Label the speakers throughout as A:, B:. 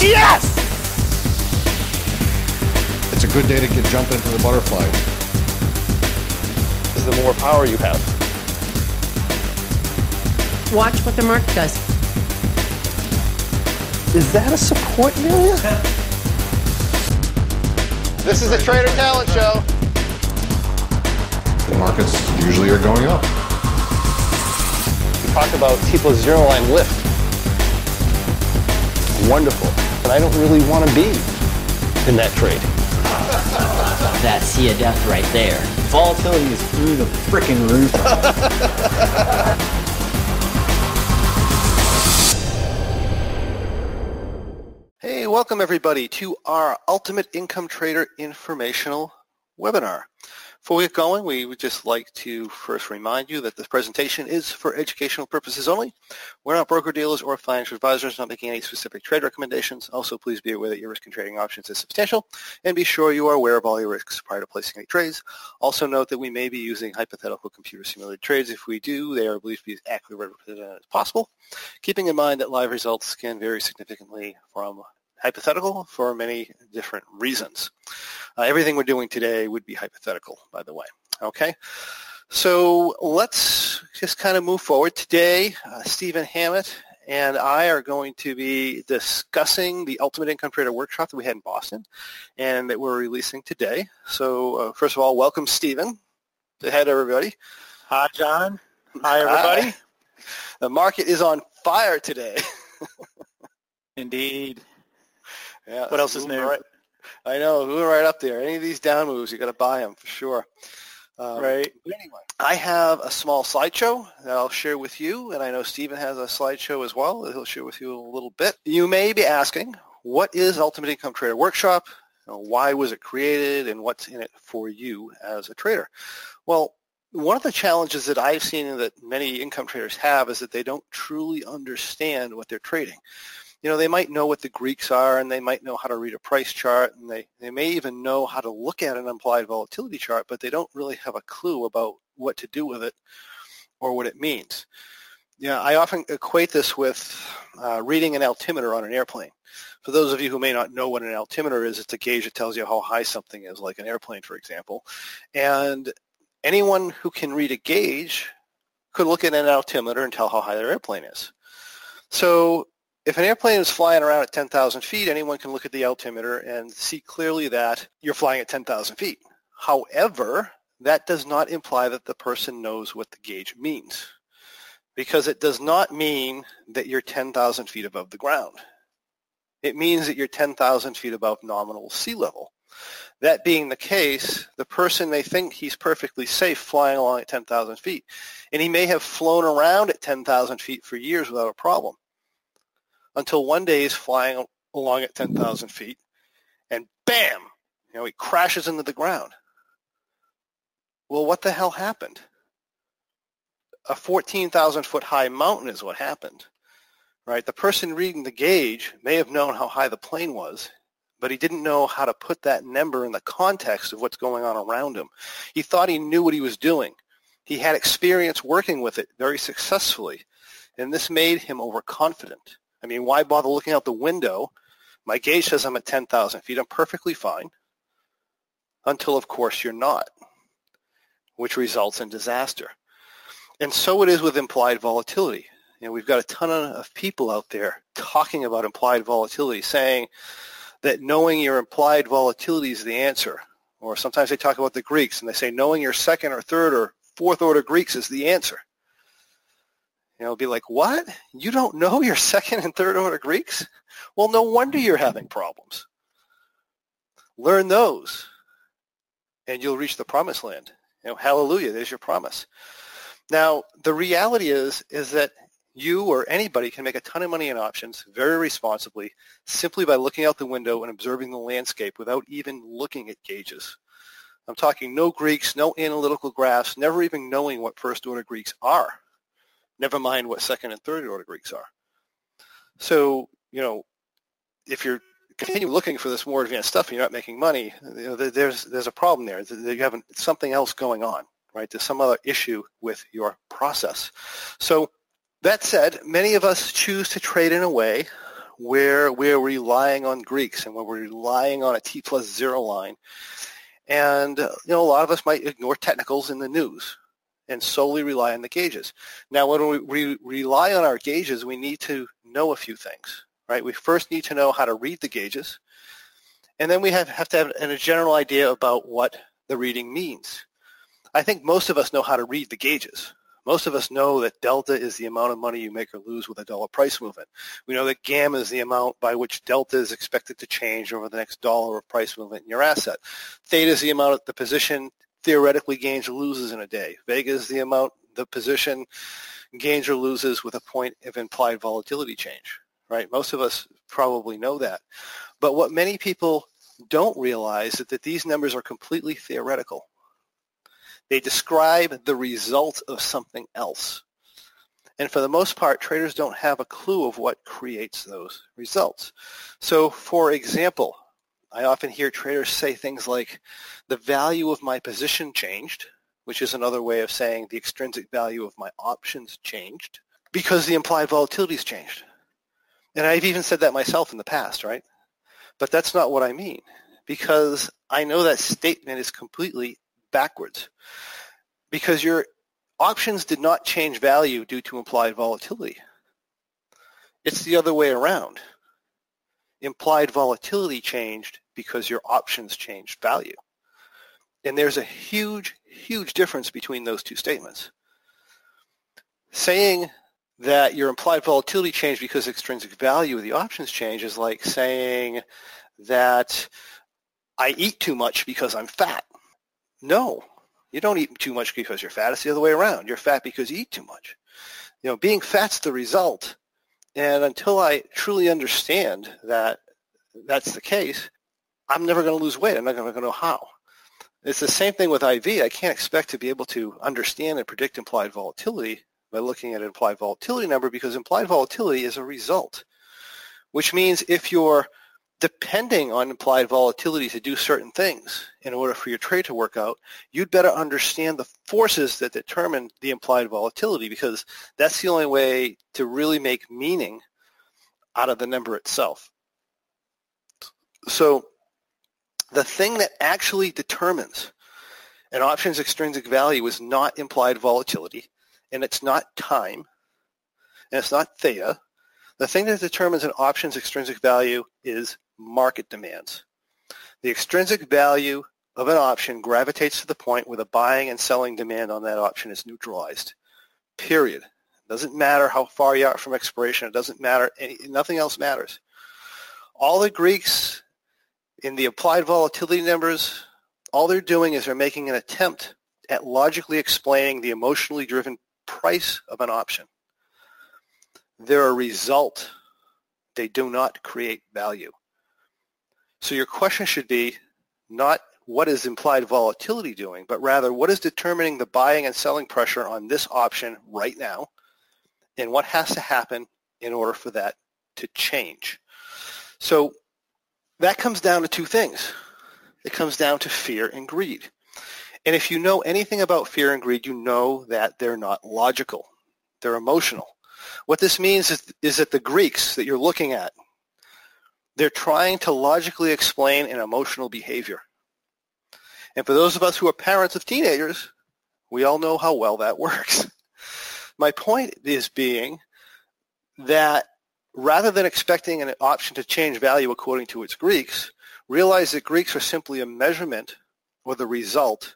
A: Yes!
B: It's a good day to get jump into the butterfly.
A: The more power you have.
C: Watch what the mark does.
A: Is that a support area?
D: This is the Trader Talent Show.
B: The markets usually are going up.
A: We talked about people's zero line lift. Wonderful. And I don't really want to be in that trade.
E: That sea of death right there.
F: Volatility is through the freaking roof.
D: Hey, welcome everybody to our Ultimate Income Trader informational webinar. Before we get going, we would just like to first remind you that this presentation is for educational purposes only. We're not broker-dealers or financial advisors, not making any specific trade recommendations. Also, please be aware that your risk in trading options is substantial, and be sure you are aware of all your risks prior to placing any trades. Also note that we may be using hypothetical computer-simulated trades. If we do, they are believed to be as accurately represented as possible, keeping in mind that live results can vary significantly from hypothetical for many different reasons. Uh, everything we're doing today would be hypothetical, by the way. Okay? So let's just kind of move forward. Today, uh, Stephen Hammett and I are going to be discussing the Ultimate Income Trader Workshop that we had in Boston and that we're releasing today. So uh, first of all, welcome, Stephen. Say hi to everybody.
G: Hi, John. Hi, everybody.
D: Hi. The market is on fire today.
G: Indeed.
D: Yeah,
G: What else is new?
D: Right, I know, moving right up there. Any of these down moves, you got to buy them for sure. Um,
G: Right.
D: Anyway, I have a small slideshow that I'll share with you, and I know Stephen has a slideshow as well that he'll share with you in a little bit. You may be asking, what is Ultimate Income Trader Workshop? Why was it created, and what's in it for you as a trader? Well, one of the challenges that I've seen that many income traders have is that they don't truly understand what they're trading you know, they might know what the Greeks are and they might know how to read a price chart and they, they may even know how to look at an implied volatility chart, but they don't really have a clue about what to do with it or what it means. Yeah, I often equate this with uh, reading an altimeter on an airplane. For those of you who may not know what an altimeter is, it's a gauge that tells you how high something is, like an airplane, for example. And anyone who can read a gauge could look at an altimeter and tell how high their airplane is. So if an airplane is flying around at 10,000 feet, anyone can look at the altimeter and see clearly that you're flying at 10,000 feet. However, that does not imply that the person knows what the gauge means because it does not mean that you're 10,000 feet above the ground. It means that you're 10,000 feet above nominal sea level. That being the case, the person may think he's perfectly safe flying along at 10,000 feet, and he may have flown around at 10,000 feet for years without a problem until one day he's flying along at 10,000 feet and bam, you know, he crashes into the ground. Well, what the hell happened? A 14,000 foot high mountain is what happened, right? The person reading the gauge may have known how high the plane was, but he didn't know how to put that number in the context of what's going on around him. He thought he knew what he was doing. He had experience working with it very successfully, and this made him overconfident. I mean, why bother looking out the window? My gauge says I'm at 10,000 feet. I'm perfectly fine until, of course, you're not, which results in disaster. And so it is with implied volatility. You know, we've got a ton of people out there talking about implied volatility, saying that knowing your implied volatility is the answer. Or sometimes they talk about the Greeks and they say knowing your second or third or fourth order Greeks is the answer. You know, it'll be like, what? You don't know your second and third order Greeks? Well, no wonder you're having problems. Learn those, and you'll reach the promised land. You know, hallelujah, there's your promise. Now, the reality is, is that you or anybody can make a ton of money in options very responsibly simply by looking out the window and observing the landscape without even looking at gauges. I'm talking no Greeks, no analytical graphs, never even knowing what first order Greeks are never mind what second and third order Greeks are. So, you know, if you're continue looking for this more advanced stuff and you're not making money, you know, there's there's a problem there. You have something else going on, right? There's some other issue with your process. So that said, many of us choose to trade in a way where we're relying on Greeks and where we're relying on a T plus zero line. And, you know, a lot of us might ignore technicals in the news and solely rely on the gauges. Now, when we re- rely on our gauges, we need to know a few things, right? We first need to know how to read the gauges, and then we have, have to have a general idea about what the reading means. I think most of us know how to read the gauges. Most of us know that delta is the amount of money you make or lose with a dollar price movement. We know that gamma is the amount by which delta is expected to change over the next dollar of price movement in your asset. Theta is the amount of the position theoretically gains or loses in a day. Vega is the amount the position gains or loses with a point of implied volatility change, right? Most of us probably know that. But what many people don't realize is that these numbers are completely theoretical. They describe the result of something else. And for the most part, traders don't have a clue of what creates those results. So for example, I often hear traders say things like, the value of my position changed, which is another way of saying the extrinsic value of my options changed because the implied volatility has changed. And I've even said that myself in the past, right? But that's not what I mean because I know that statement is completely backwards because your options did not change value due to implied volatility. It's the other way around implied volatility changed because your options changed value. And there's a huge, huge difference between those two statements. Saying that your implied volatility changed because extrinsic value of the options change is like saying that I eat too much because I'm fat. No, you don't eat too much because you're fat. It's the other way around. You're fat because you eat too much. You know, being fat's the result and until I truly understand that that's the case, I'm never going to lose weight. I'm not going to know how. It's the same thing with IV. I can't expect to be able to understand and predict implied volatility by looking at an implied volatility number because implied volatility is a result, which means if you're depending on implied volatility to do certain things in order for your trade to work out, you'd better understand the forces that determine the implied volatility because that's the only way to really make meaning out of the number itself. So the thing that actually determines an option's extrinsic value is not implied volatility, and it's not time, and it's not theta. The thing that determines an option's extrinsic value is market demands. The extrinsic value of an option gravitates to the point where the buying and selling demand on that option is neutralized. Period. It doesn't matter how far you are from expiration. It doesn't matter. Nothing else matters. All the Greeks in the implied volatility numbers, all they're doing is they're making an attempt at logically explaining the emotionally driven price of an option. They're a result. They do not create value. So your question should be not what is implied volatility doing, but rather what is determining the buying and selling pressure on this option right now, and what has to happen in order for that to change. So that comes down to two things. It comes down to fear and greed. And if you know anything about fear and greed, you know that they're not logical. They're emotional. What this means is, is that the Greeks that you're looking at, they're trying to logically explain an emotional behavior. And for those of us who are parents of teenagers, we all know how well that works. My point is being that rather than expecting an option to change value according to its Greeks, realize that Greeks are simply a measurement or the result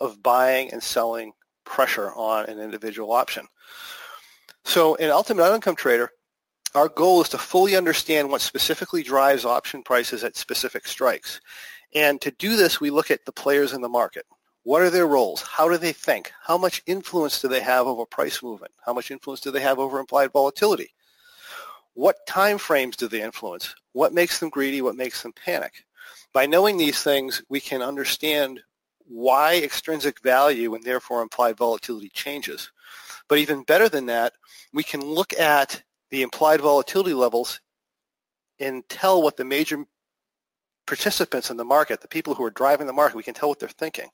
D: of buying and selling pressure on an individual option. So an Ultimate Income Trader, our goal is to fully understand what specifically drives option prices at specific strikes. And to do this, we look at the players in the market. What are their roles? How do they think? How much influence do they have over price movement? How much influence do they have over implied volatility? What time frames do they influence? What makes them greedy? What makes them panic? By knowing these things, we can understand why extrinsic value and therefore implied volatility changes. But even better than that, we can look at the implied volatility levels and tell what the major participants in the market, the people who are driving the market, we can tell what they're thinking,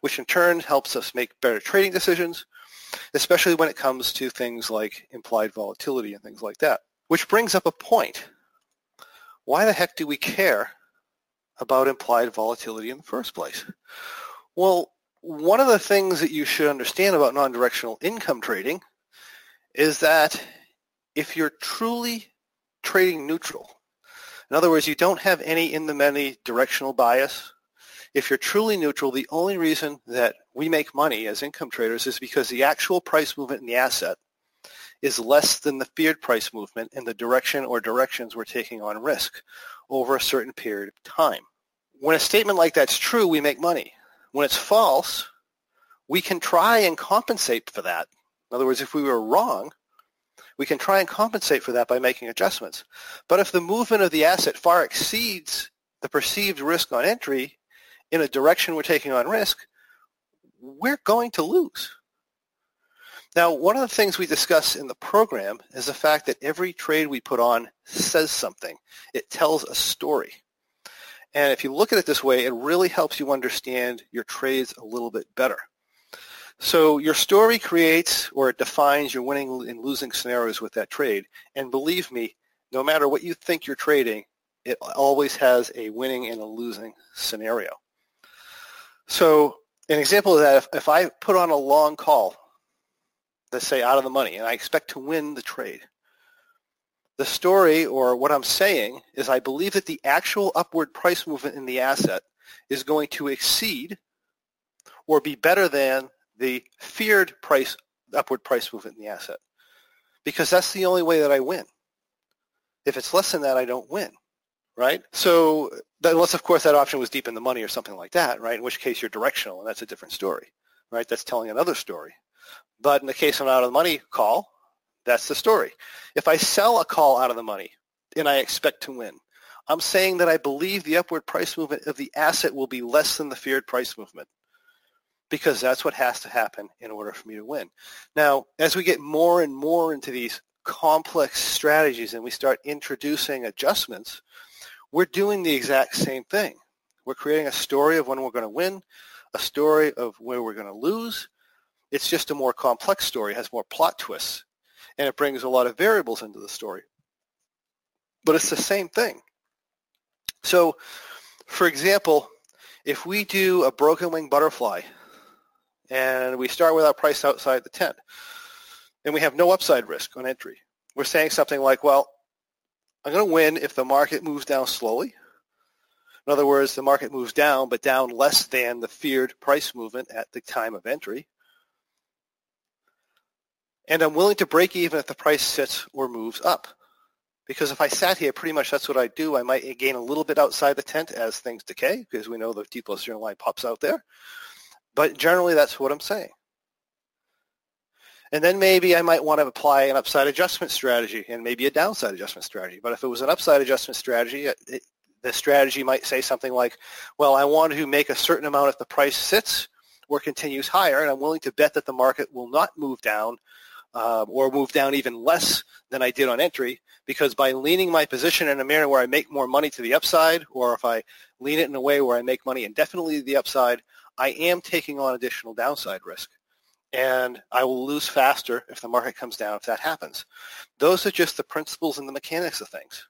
D: which in turn helps us make better trading decisions, especially when it comes to things like implied volatility and things like that. Which brings up a point, why the heck do we care about implied volatility in the first place? Well, one of the things that you should understand about non-directional income trading is that if you're truly trading neutral, in other words, you don't have any in the many directional bias, if you're truly neutral, the only reason that we make money as income traders is because the actual price movement in the asset is less than the feared price movement in the direction or directions we're taking on risk over a certain period of time. When a statement like that's true, we make money. When it's false, we can try and compensate for that. In other words, if we were wrong, we can try and compensate for that by making adjustments. But if the movement of the asset far exceeds the perceived risk on entry in a direction we're taking on risk, we're going to lose. Now, one of the things we discuss in the program is the fact that every trade we put on says something. It tells a story. And if you look at it this way, it really helps you understand your trades a little bit better. So your story creates or it defines your winning and losing scenarios with that trade. And believe me, no matter what you think you're trading, it always has a winning and a losing scenario. So an example of that, if, if I put on a long call, let's say out of the money, and I expect to win the trade, the story or what I'm saying is I believe that the actual upward price movement in the asset is going to exceed or be better than the feared price upward price movement in the asset because that's the only way that I win. If it's less than that, I don't win, right? So unless, of course, that option was deep in the money or something like that, right? In which case you're directional, and that's a different story, right? That's telling another story. But in the case of an out of the money call, that's the story. If I sell a call out of the money and I expect to win, I'm saying that I believe the upward price movement of the asset will be less than the feared price movement because that's what has to happen in order for me to win. Now, as we get more and more into these complex strategies and we start introducing adjustments, we're doing the exact same thing. We're creating a story of when we're going to win, a story of where we're going to lose. It's just a more complex story, it has more plot twists, and it brings a lot of variables into the story. But it's the same thing. So, for example, if we do a broken wing butterfly and we start with our price outside the tent and we have no upside risk on entry, we're saying something like, well, I'm going to win if the market moves down slowly. In other words, the market moves down, but down less than the feared price movement at the time of entry. And I'm willing to break even if the price sits or moves up. Because if I sat here, pretty much that's what I do. I might gain a little bit outside the tent as things decay, because we know the T plus zero line pops out there. But generally, that's what I'm saying. And then maybe I might want to apply an upside adjustment strategy and maybe a downside adjustment strategy. But if it was an upside adjustment strategy, it, the strategy might say something like, well, I want to make a certain amount if the price sits or continues higher, and I'm willing to bet that the market will not move down uh, or move down even less than I did on entry because by leaning my position in a manner where I make more money to the upside or if I lean it in a way where I make money indefinitely to the upside, I am taking on additional downside risk. And I will lose faster if the market comes down if that happens. Those are just the principles and the mechanics of things.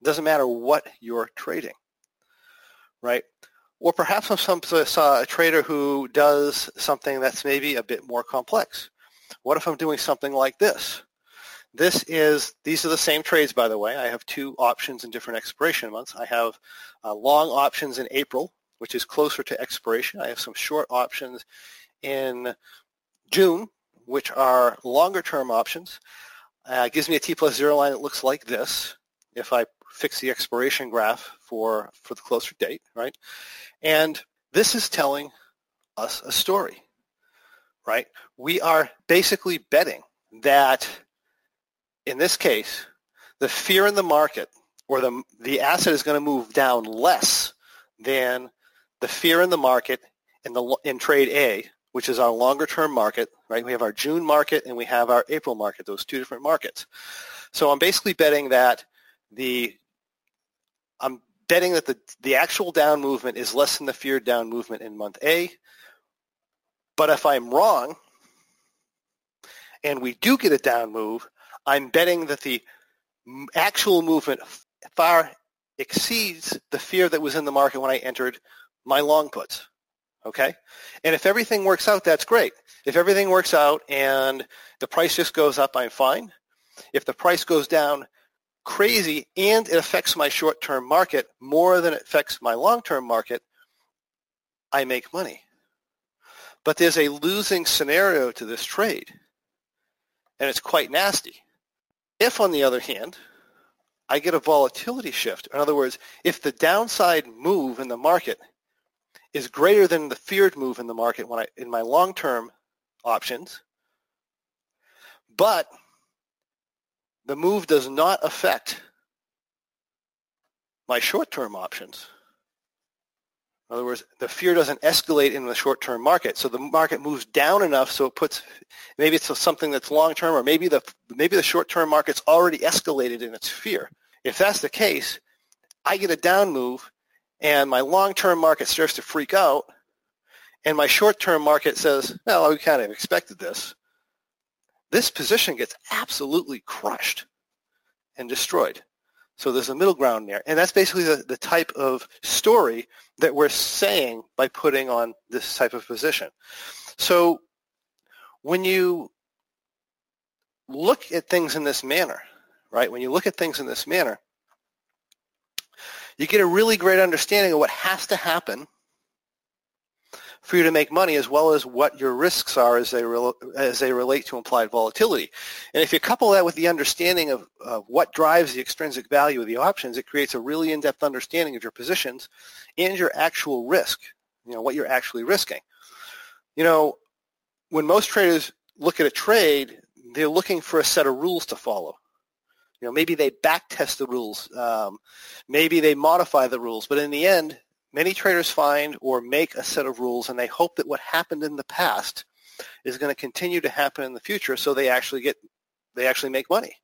D: It doesn't matter what you're trading, right? Or perhaps I'm some, saw a trader who does something that's maybe a bit more complex. What if I'm doing something like this? This is, these are the same trades, by the way. I have two options in different expiration months. I have uh, long options in April, which is closer to expiration. I have some short options in June, which are longer term options. Uh, gives me a T plus zero line that looks like this if I fix the expiration graph for, for the closer date, right? And this is telling us a story right? We are basically betting that in this case, the fear in the market or the, the asset is going to move down less than the fear in the market in, the, in trade A, which is our longer term market, right? We have our June market and we have our April market, those two different markets. So I'm basically betting that the, I'm betting that the, the actual down movement is less than the feared down movement in month A but if I'm wrong and we do get a down move, I'm betting that the actual movement far exceeds the fear that was in the market when I entered my long puts. Okay? And if everything works out, that's great. If everything works out and the price just goes up, I'm fine. If the price goes down crazy and it affects my short-term market more than it affects my long-term market, I make money. But there's a losing scenario to this trade, and it's quite nasty. If, on the other hand, I get a volatility shift, in other words, if the downside move in the market is greater than the feared move in the market when I in my long-term options, but the move does not affect my short-term options. In other words, the fear doesn't escalate in the short-term market. So the market moves down enough so it puts, maybe it's something that's long-term or maybe the, maybe the short-term market's already escalated in its fear. If that's the case, I get a down move and my long-term market starts to freak out and my short-term market says, well, we kind of expected this. This position gets absolutely crushed and destroyed. So there's a middle ground there. And that's basically the, the type of story that we're saying by putting on this type of position. So when you look at things in this manner, right, when you look at things in this manner, you get a really great understanding of what has to happen for you to make money as well as what your risks are as they, re- as they relate to implied volatility. And if you couple that with the understanding of, of what drives the extrinsic value of the options, it creates a really in-depth understanding of your positions and your actual risk, you know, what you're actually risking. You know, when most traders look at a trade, they're looking for a set of rules to follow. You know, maybe they back test the rules. Um, maybe they modify the rules. But in the end, Many traders find or make a set of rules and they hope that what happened in the past is going to continue to happen in the future so they actually get they actually make money,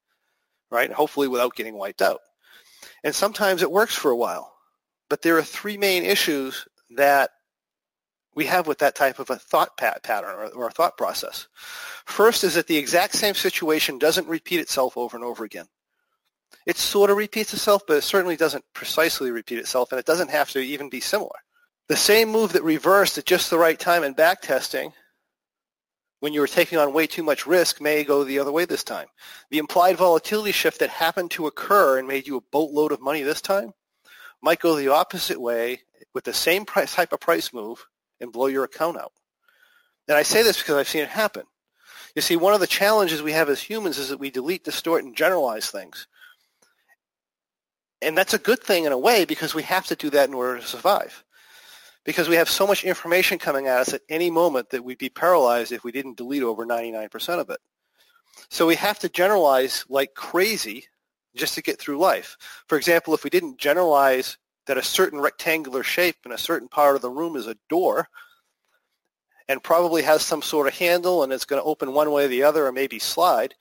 D: right? Hopefully without getting wiped out. And sometimes it works for a while. But there are three main issues that we have with that type of a thought pat- pattern or, or a thought process. First is that the exact same situation doesn't repeat itself over and over again it sort of repeats itself, but it certainly doesn't precisely repeat itself, and it doesn't have to even be similar. The same move that reversed at just the right time in backtesting when you were taking on way too much risk may go the other way this time. The implied volatility shift that happened to occur and made you a boatload of money this time might go the opposite way with the same price, type of price move and blow your account out. And I say this because I've seen it happen. You see, one of the challenges we have as humans is that we delete, distort, and generalize things and that's a good thing in a way because we have to do that in order to survive. Because we have so much information coming at us at any moment that we'd be paralyzed if we didn't delete over 99% of it. So we have to generalize like crazy just to get through life. For example, if we didn't generalize that a certain rectangular shape in a certain part of the room is a door and probably has some sort of handle and it's going to open one way or the other or maybe slide,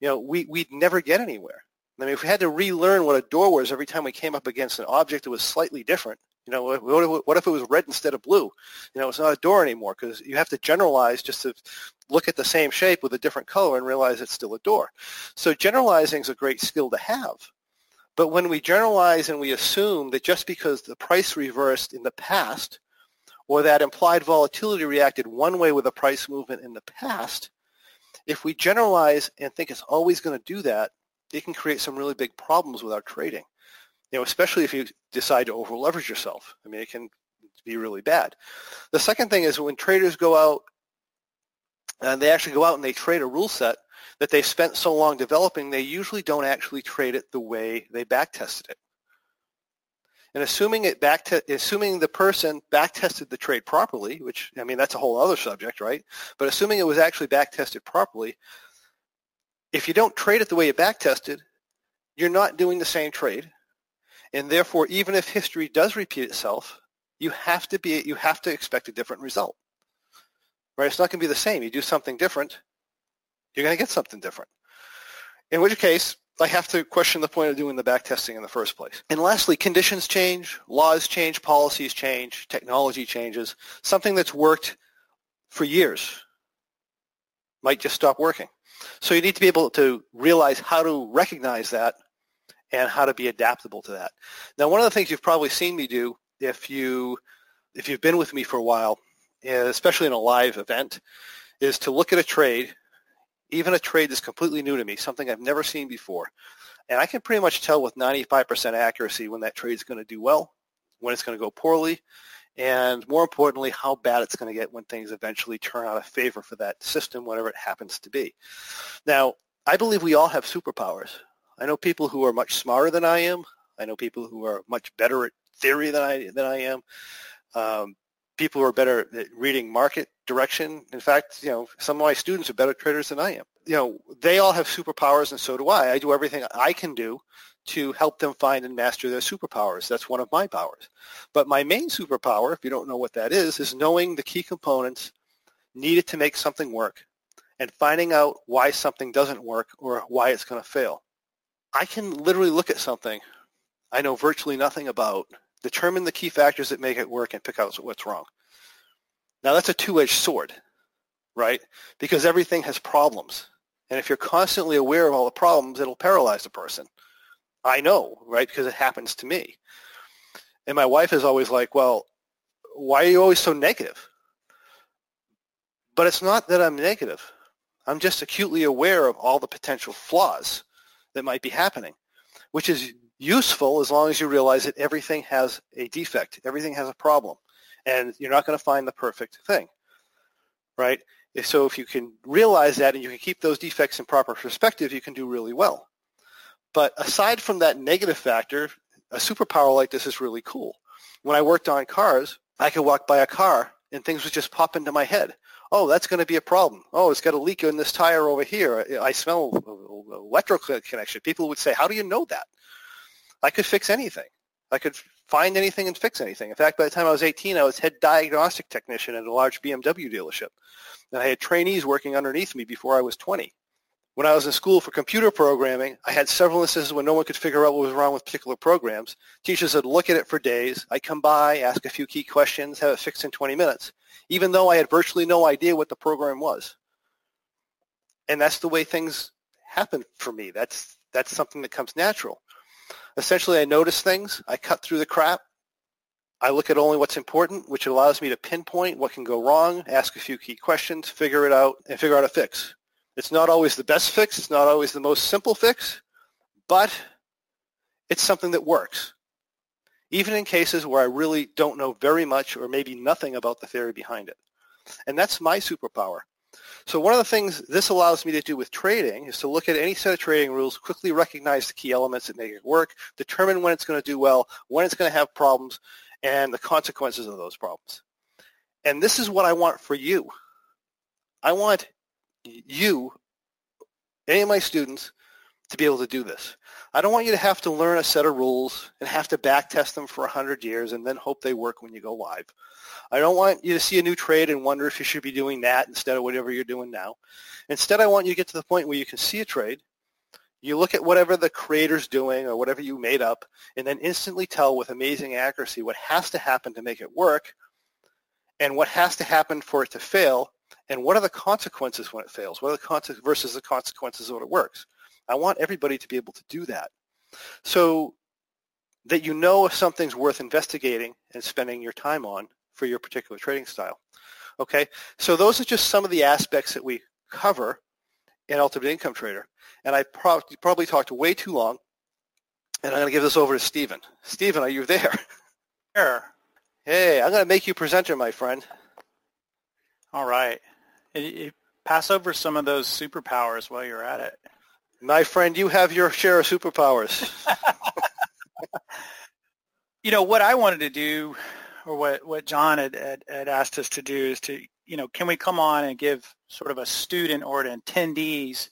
D: you know, we, we'd never get anywhere. I mean, if we had to relearn what a door was every time we came up against an object that was slightly different, you know, what if it was red instead of blue? You know, it's not a door anymore because you have to generalize just to look at the same shape with a different color and realize it's still a door. So generalizing is a great skill to have. But when we generalize and we assume that just because the price reversed in the past or that implied volatility reacted one way with a price movement in the past, if we generalize and think it's always going to do that, it can create some really big problems with our trading. You know, especially if you decide to over leverage yourself. I mean, it can be really bad. The second thing is when traders go out and they actually go out and they trade a rule set that they've spent so long developing, they usually don't actually trade it the way they back tested it. And assuming it back assuming the person back tested the trade properly, which I mean that's a whole other subject, right? But assuming it was actually back tested properly, if you don't trade it the way you back tested, you're not doing the same trade. And therefore, even if history does repeat itself, you have to be you have to expect a different result. Right? It's not going to be the same. You do something different, you're going to get something different. In which case, I have to question the point of doing the back testing in the first place. And lastly, conditions change, laws change, policies change, technology changes. Something that's worked for years might just stop working. So you need to be able to realize how to recognize that and how to be adaptable to that. Now, one of the things you've probably seen me do if you if you've been with me for a while, especially in a live event, is to look at a trade, even a trade that's completely new to me, something I've never seen before. And I can pretty much tell with 95% accuracy when that trade is going to do well, when it's going to go poorly, and more importantly, how bad it's going to get when things eventually turn out of favor for that system, whatever it happens to be. Now, I believe we all have superpowers. I know people who are much smarter than I am. I know people who are much better at theory than I than I am. Um, people who are better at reading market direction. In fact, you know, some of my students are better traders than I am. You know, they all have superpowers, and so do I. I do everything I can do to help them find and master their superpowers. That's one of my powers. But my main superpower, if you don't know what that is, is knowing the key components needed to make something work and finding out why something doesn't work or why it's going to fail. I can literally look at something I know virtually nothing about, determine the key factors that make it work, and pick out what's wrong. Now that's a two-edged sword, right? Because everything has problems. And if you're constantly aware of all the problems, it'll paralyze a person. I know, right? Because it happens to me. And my wife is always like, well, why are you always so negative? But it's not that I'm negative. I'm just acutely aware of all the potential flaws that might be happening, which is useful as long as you realize that everything has a defect. Everything has a problem. And you're not going to find the perfect thing, right? So if you can realize that and you can keep those defects in proper perspective, you can do really well. But aside from that negative factor, a superpower like this is really cool. When I worked on cars, I could walk by a car and things would just pop into my head. Oh, that's going to be a problem. Oh, it's got a leak in this tire over here. I smell electrical connection. People would say, how do you know that? I could fix anything. I could find anything and fix anything. In fact, by the time I was 18, I was head diagnostic technician at a large BMW dealership. And I had trainees working underneath me before I was 20. When I was in school for computer programming, I had several instances when no one could figure out what was wrong with particular programs. Teachers would look at it for days. I'd come by, ask a few key questions, have it fixed in 20 minutes, even though I had virtually no idea what the program was. And that's the way things happen for me. That's, that's something that comes natural. Essentially, I notice things. I cut through the crap. I look at only what's important, which allows me to pinpoint what can go wrong, ask a few key questions, figure it out, and figure out a fix. It's not always the best fix. It's not always the most simple fix, but it's something that works. Even in cases where I really don't know very much or maybe nothing about the theory behind it. And that's my superpower. So one of the things this allows me to do with trading is to look at any set of trading rules, quickly recognize the key elements that make it work, determine when it's going to do well, when it's going to have problems, and the consequences of those problems. And this is what I want for you. I want you, any of my students, to be able to do this. I don't want you to have to learn a set of rules and have to back test them for 100 years and then hope they work when you go live. I don't want you to see a new trade and wonder if you should be doing that instead of whatever you're doing now. Instead, I want you to get to the point where you can see a trade, you look at whatever the creator's doing or whatever you made up, and then instantly tell with amazing accuracy what has to happen to make it work and what has to happen for it to fail and what are the consequences when it fails? What are the consequences versus the consequences when it works? I want everybody to be able to do that. So that you know if something's worth investigating and spending your time on for your particular trading style. Okay, so those are just some of the aspects that we cover in Ultimate Income Trader. And I pro- probably talked way too long, and I'm going to give this over to Stephen. Stephen, are you there?
G: Here.
D: Hey, I'm going to make you presenter, my friend.
G: All right. Pass over some of those superpowers while you're at it.
D: My friend, you have your share of superpowers.
G: you know, what I wanted to do, or what, what John had, had, had, asked us to do is to, you know, can we come on and give sort of a student or an attendee's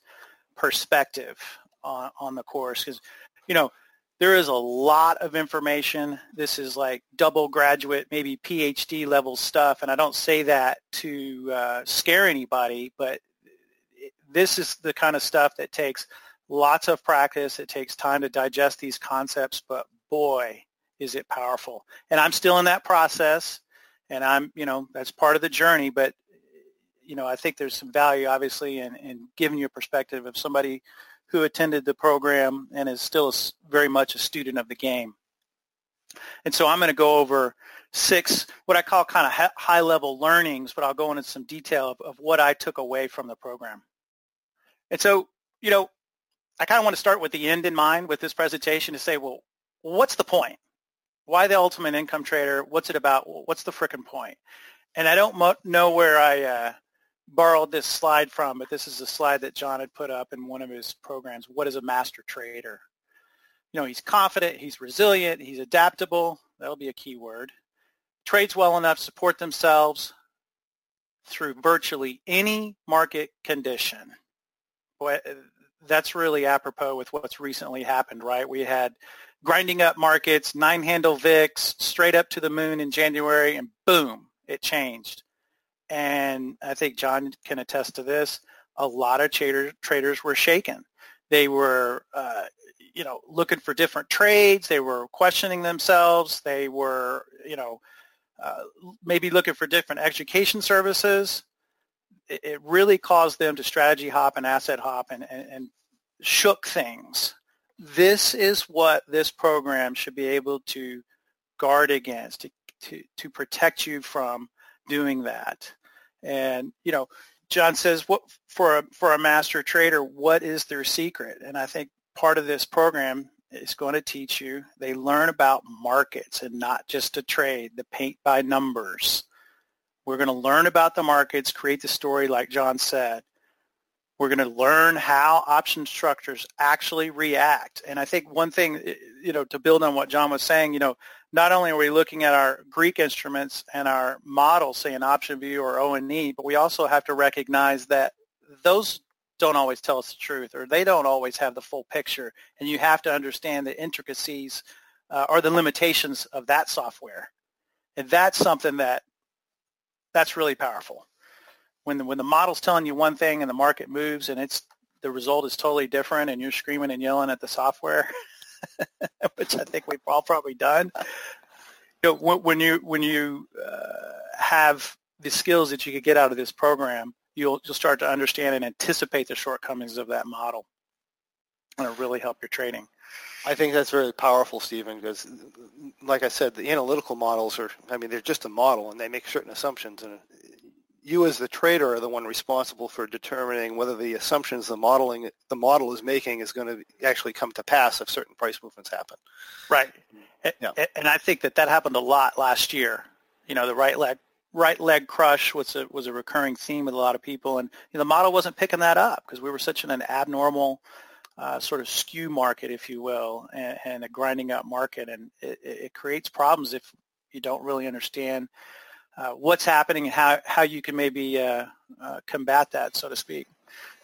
G: perspective on, on the course? Because, you know, there is a lot of information. This is like double graduate, maybe PhD level stuff. And I don't say that to uh, scare anybody, but this is the kind of stuff that takes lots of practice. It takes time to digest these concepts, but boy, is it powerful. And I'm still in that process and I'm, you know, that's part of the journey, but you know, I think there's some value obviously in, in giving you a perspective of somebody who attended the program and is still a, very much a student of the game. And so I'm going to go over six, what I call kind of high-level learnings, but I'll go into some detail of, of what I took away from the program. And so, you know, I kind of want to start with the end in mind with this presentation to say, well, what's the point? Why the ultimate income trader? What's it about? What's the frickin' point? And I don't mo- know where I uh, borrowed this slide from, but this is a slide that John had put up in one of his programs. What is a master trader? You know, he's confident, he's resilient, he's adaptable. That'll be a key word. Trades well enough, support themselves through virtually any market condition. Boy, that's really apropos with what's recently happened, right? We had grinding up markets, nine handle VIX, straight up to the moon in January, and boom, it changed. And I think John can attest to this. A lot of trader, traders were shaken. They were, uh, you know, looking for different trades. They were questioning themselves. They were, you know, uh, maybe looking for different education services. It, it, really caused them to strategy hop and asset hop and, and, and shook things. This is what this program should be able to guard against, to, to, to protect you from doing that. And, you know, John says, what for a, for a master trader, what is their secret? And I think part of this program is going to teach you. They learn about markets and not just to trade, the paint by numbers. We're going to learn about the markets, create the story like John said. We're going to learn how option structures actually react. And I think one thing, you know, to build on what John was saying, you know, not only are we looking at our Greek instruments and our models, say an OptionVue or O&E, but we also have to recognize that those don't always tell us the truth or they don't always have the full picture. And you have to understand the intricacies uh, or the limitations of that software. And that's something that that's really powerful when the, when the model's telling you one thing and the market moves and it's the result is totally different and you're screaming and yelling at the software, which I think we've all probably done. You know, when, you when you uh, have the skills that you could get out of this program, you'll you'll start to understand and anticipate the shortcomings of that model, and it'll really help your trading.
D: I think that's very powerful, Stephen, because, like I said, the analytical models are, I mean, they're just a model, and they make certain assumptions, and you as the trader are the one responsible for determining whether the assumptions the modeling the model is making is going to actually come to pass if certain price movements happen.
G: Right. Yeah. And I think that that happened a lot last year. You know, the right leg right leg crush was a was a recurring theme with a lot of people, and you know, the model wasn't picking that up because we were such an abnormal uh, sort of skew market, if you will, and, and a grinding up market, and it, it creates problems if you don't really understand uh, what's happening and how, how you can maybe uh, uh, combat that, so to speak.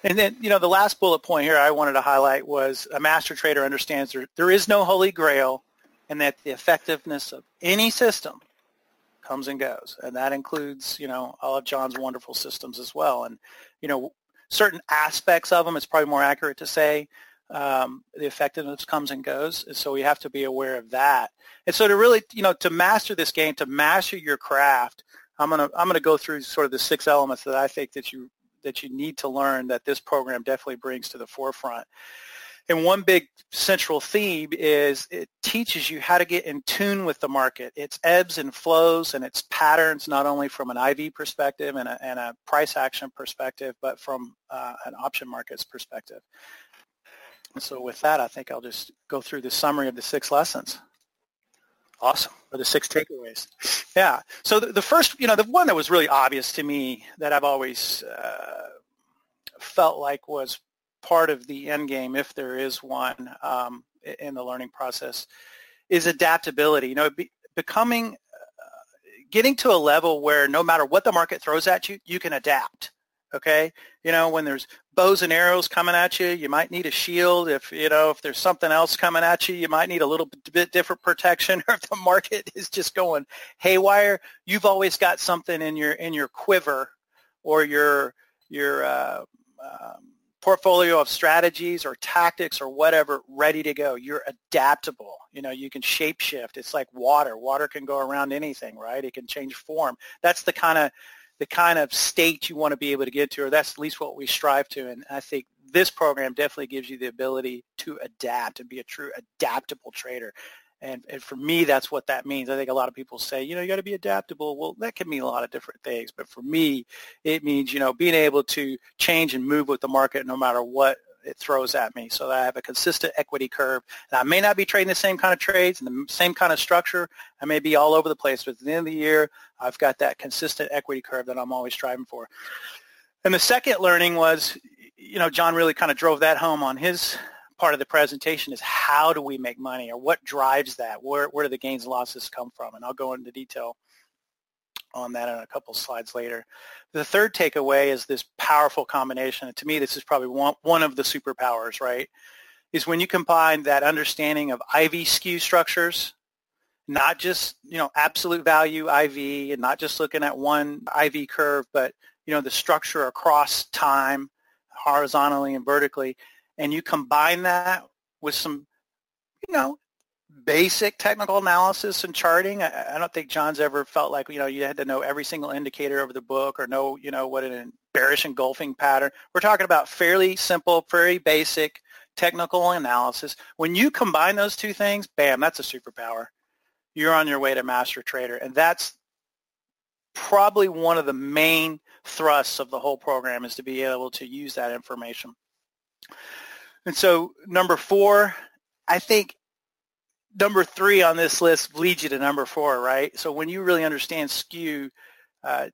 G: And then, you know, the last bullet point here I wanted to highlight was a master trader understands there, there is no holy grail and that the effectiveness of any system comes and goes. And that includes, you know, all of John's wonderful systems as well. And, you know, certain aspects of them, it's probably more accurate to say, um, the effectiveness comes and goes. And so we have to be aware of that. And so to really, you know, to master this game, to master your craft, I'm gonna I'm gonna go through sort of the six elements that I think that you that you need to learn that this program definitely brings to the forefront. And one big central theme is it teaches you how to get in tune with the market, its ebbs and flows and its patterns, not only from an IV perspective and a, and a price action perspective, but from uh, an option markets perspective. So with that, I think I'll just go through the summary of the six lessons.
D: Awesome.
G: Or the six takeaways. Yeah. So the, the first, you know, the one that was really obvious to me that I've always uh, felt like was part of the end game, if there is one um, in the learning process, is adaptability. You know, be, becoming, uh, getting to a level where no matter what the market throws at you, you can adapt okay? You know when there's bows and arrows coming at you you might need a shield. If you know if there's something else coming at you you might need a little bit different protection. Or if the market is just going haywire you've always got something in your in your quiver or your your uh, um, portfolio of strategies or tactics or whatever ready to go. You're adaptable. You know you can shape shift it's like water. Water can go around anything right? It can change form. That's the kind of the kind of state you want to be able to get to, or that's at least what we strive to. And I think this program definitely gives you the ability to adapt and be a true adaptable trader. And, and for me, that's what that means. I think a lot of people say, you know, you got to be adaptable. Well, that can mean a lot of different things. But for me, it means, you know, being able to change and move with the market no matter what it throws at me. So that I have a consistent equity curve. And I may not be trading the same kind of trades and the same kind of structure. I may be all over the place. But at the end of the year, I've got that consistent equity curve that I'm always striving for. And the second learning was, you know, John really kind of drove that home on his part of the presentation is how do we make money or what drives that? Where, where do the gains and losses come from? And I'll go into detail on that in a couple slides later. The third takeaway is this powerful combination. And to me, this is probably one, one of the superpowers, right? Is when you combine that understanding of IV skew structures, not just, you know, absolute value IV and not just looking at one IV curve, but, you know, the structure across time, horizontally and vertically, and you combine that with some, you know, basic technical analysis and charting. I, I, don't think John's ever felt like, you know, you had to know every single indicator of the book or know, you know, what an bearish engulfing pattern. We're talking about fairly simple, very basic technical analysis. When you combine those two things, bam, that's a superpower. You're on your way to master trader. And that's probably one of the main thrusts of the whole program is to be able to use that information. And so number four, I think number three on this list leads you to number four, right? So when you really understand skew uh,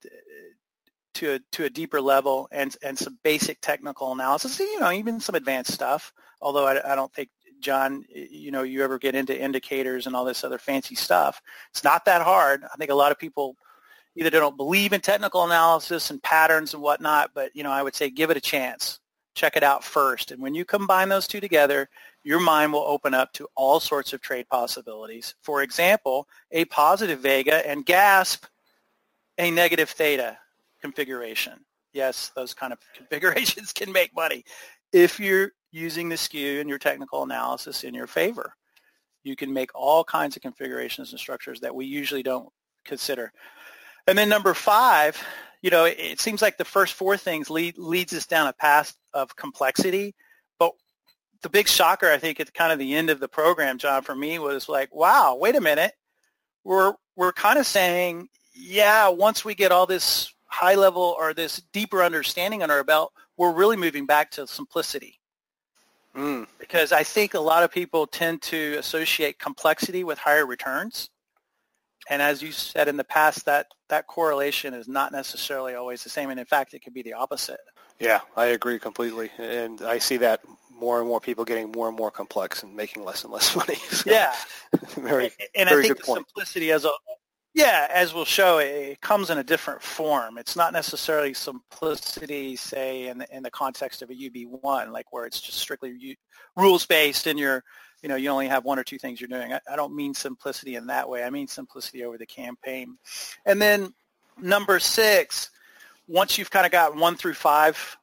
G: to a to a deeper level and and some basic technical analysis, you know, even some advanced stuff. Although I, I don't think John, you know, you ever get into indicators and all this other fancy stuff. It's not that hard. I think a lot of people either don't believe in technical analysis and patterns and whatnot, but you know, I would say give it a chance check it out first. And when you combine those two together, your mind will open up to all sorts of trade possibilities. For example, a positive vega and gasp a negative theta configuration. Yes, those kind of configurations can make money if you're using the skew and your technical analysis in your favor. You can make all kinds of configurations and structures that we usually don't consider. And then number five, you know, it, it seems like the first four things lead, leads us down a path of complexity. But the big shocker, I think, at kind of the end of the program, John, for me was like, wow, wait a minute. We're, we're kind of saying, yeah, once we get all this high level or this deeper understanding on our belt, we're really moving back to simplicity. Mm. Because I think a lot of people tend to associate complexity with higher returns. And as you said in the past, that, that correlation is not necessarily always the same. And in fact, it could be the opposite.
D: Yeah, I agree completely. And I see that more and more people getting more and more complex and making less and less money.
G: So, yeah.
D: very,
G: and
D: very
G: I think the
D: point.
G: simplicity as a, yeah, as we'll show, it comes in a different form. It's not necessarily simplicity, say, in the, in the context of a UB1, like where it's just strictly rules-based and you're you know, you only have one or two things you're doing. I, I don't mean simplicity in that way. I mean simplicity over the campaign. And then number six, once you've kind of got one through five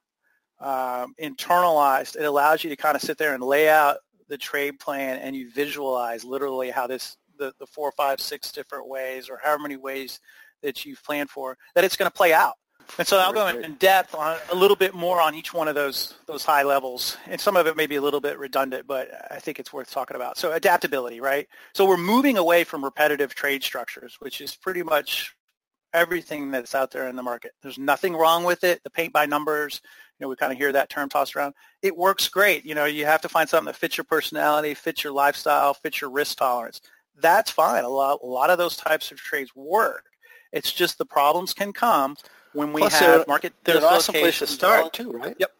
G: um, internalized, it allows you to kind of sit there and lay out the trade plan and you visualize literally how this, the, the four, five, six different ways or however many ways that you've planned for, that it's going to play out. And so I'll go in depth on a little bit more on each one of those those high levels, and some of it may be a little bit redundant, but I think it's worth talking about. So adaptability, right? So we're moving away from repetitive trade structures, which is pretty much everything that's out there in the market. There's nothing wrong with it. The paint by numbers, you know, we kind of hear that term tossed around. It works great. You know, you have to find something that fits your personality, fits your lifestyle, fits your risk tolerance. That's fine. A lot, a lot of those types of trades work. It's just the problems can come when we
D: Plus
G: have
D: they're,
G: market
D: they're an awesome place to start too, right?
G: Yep.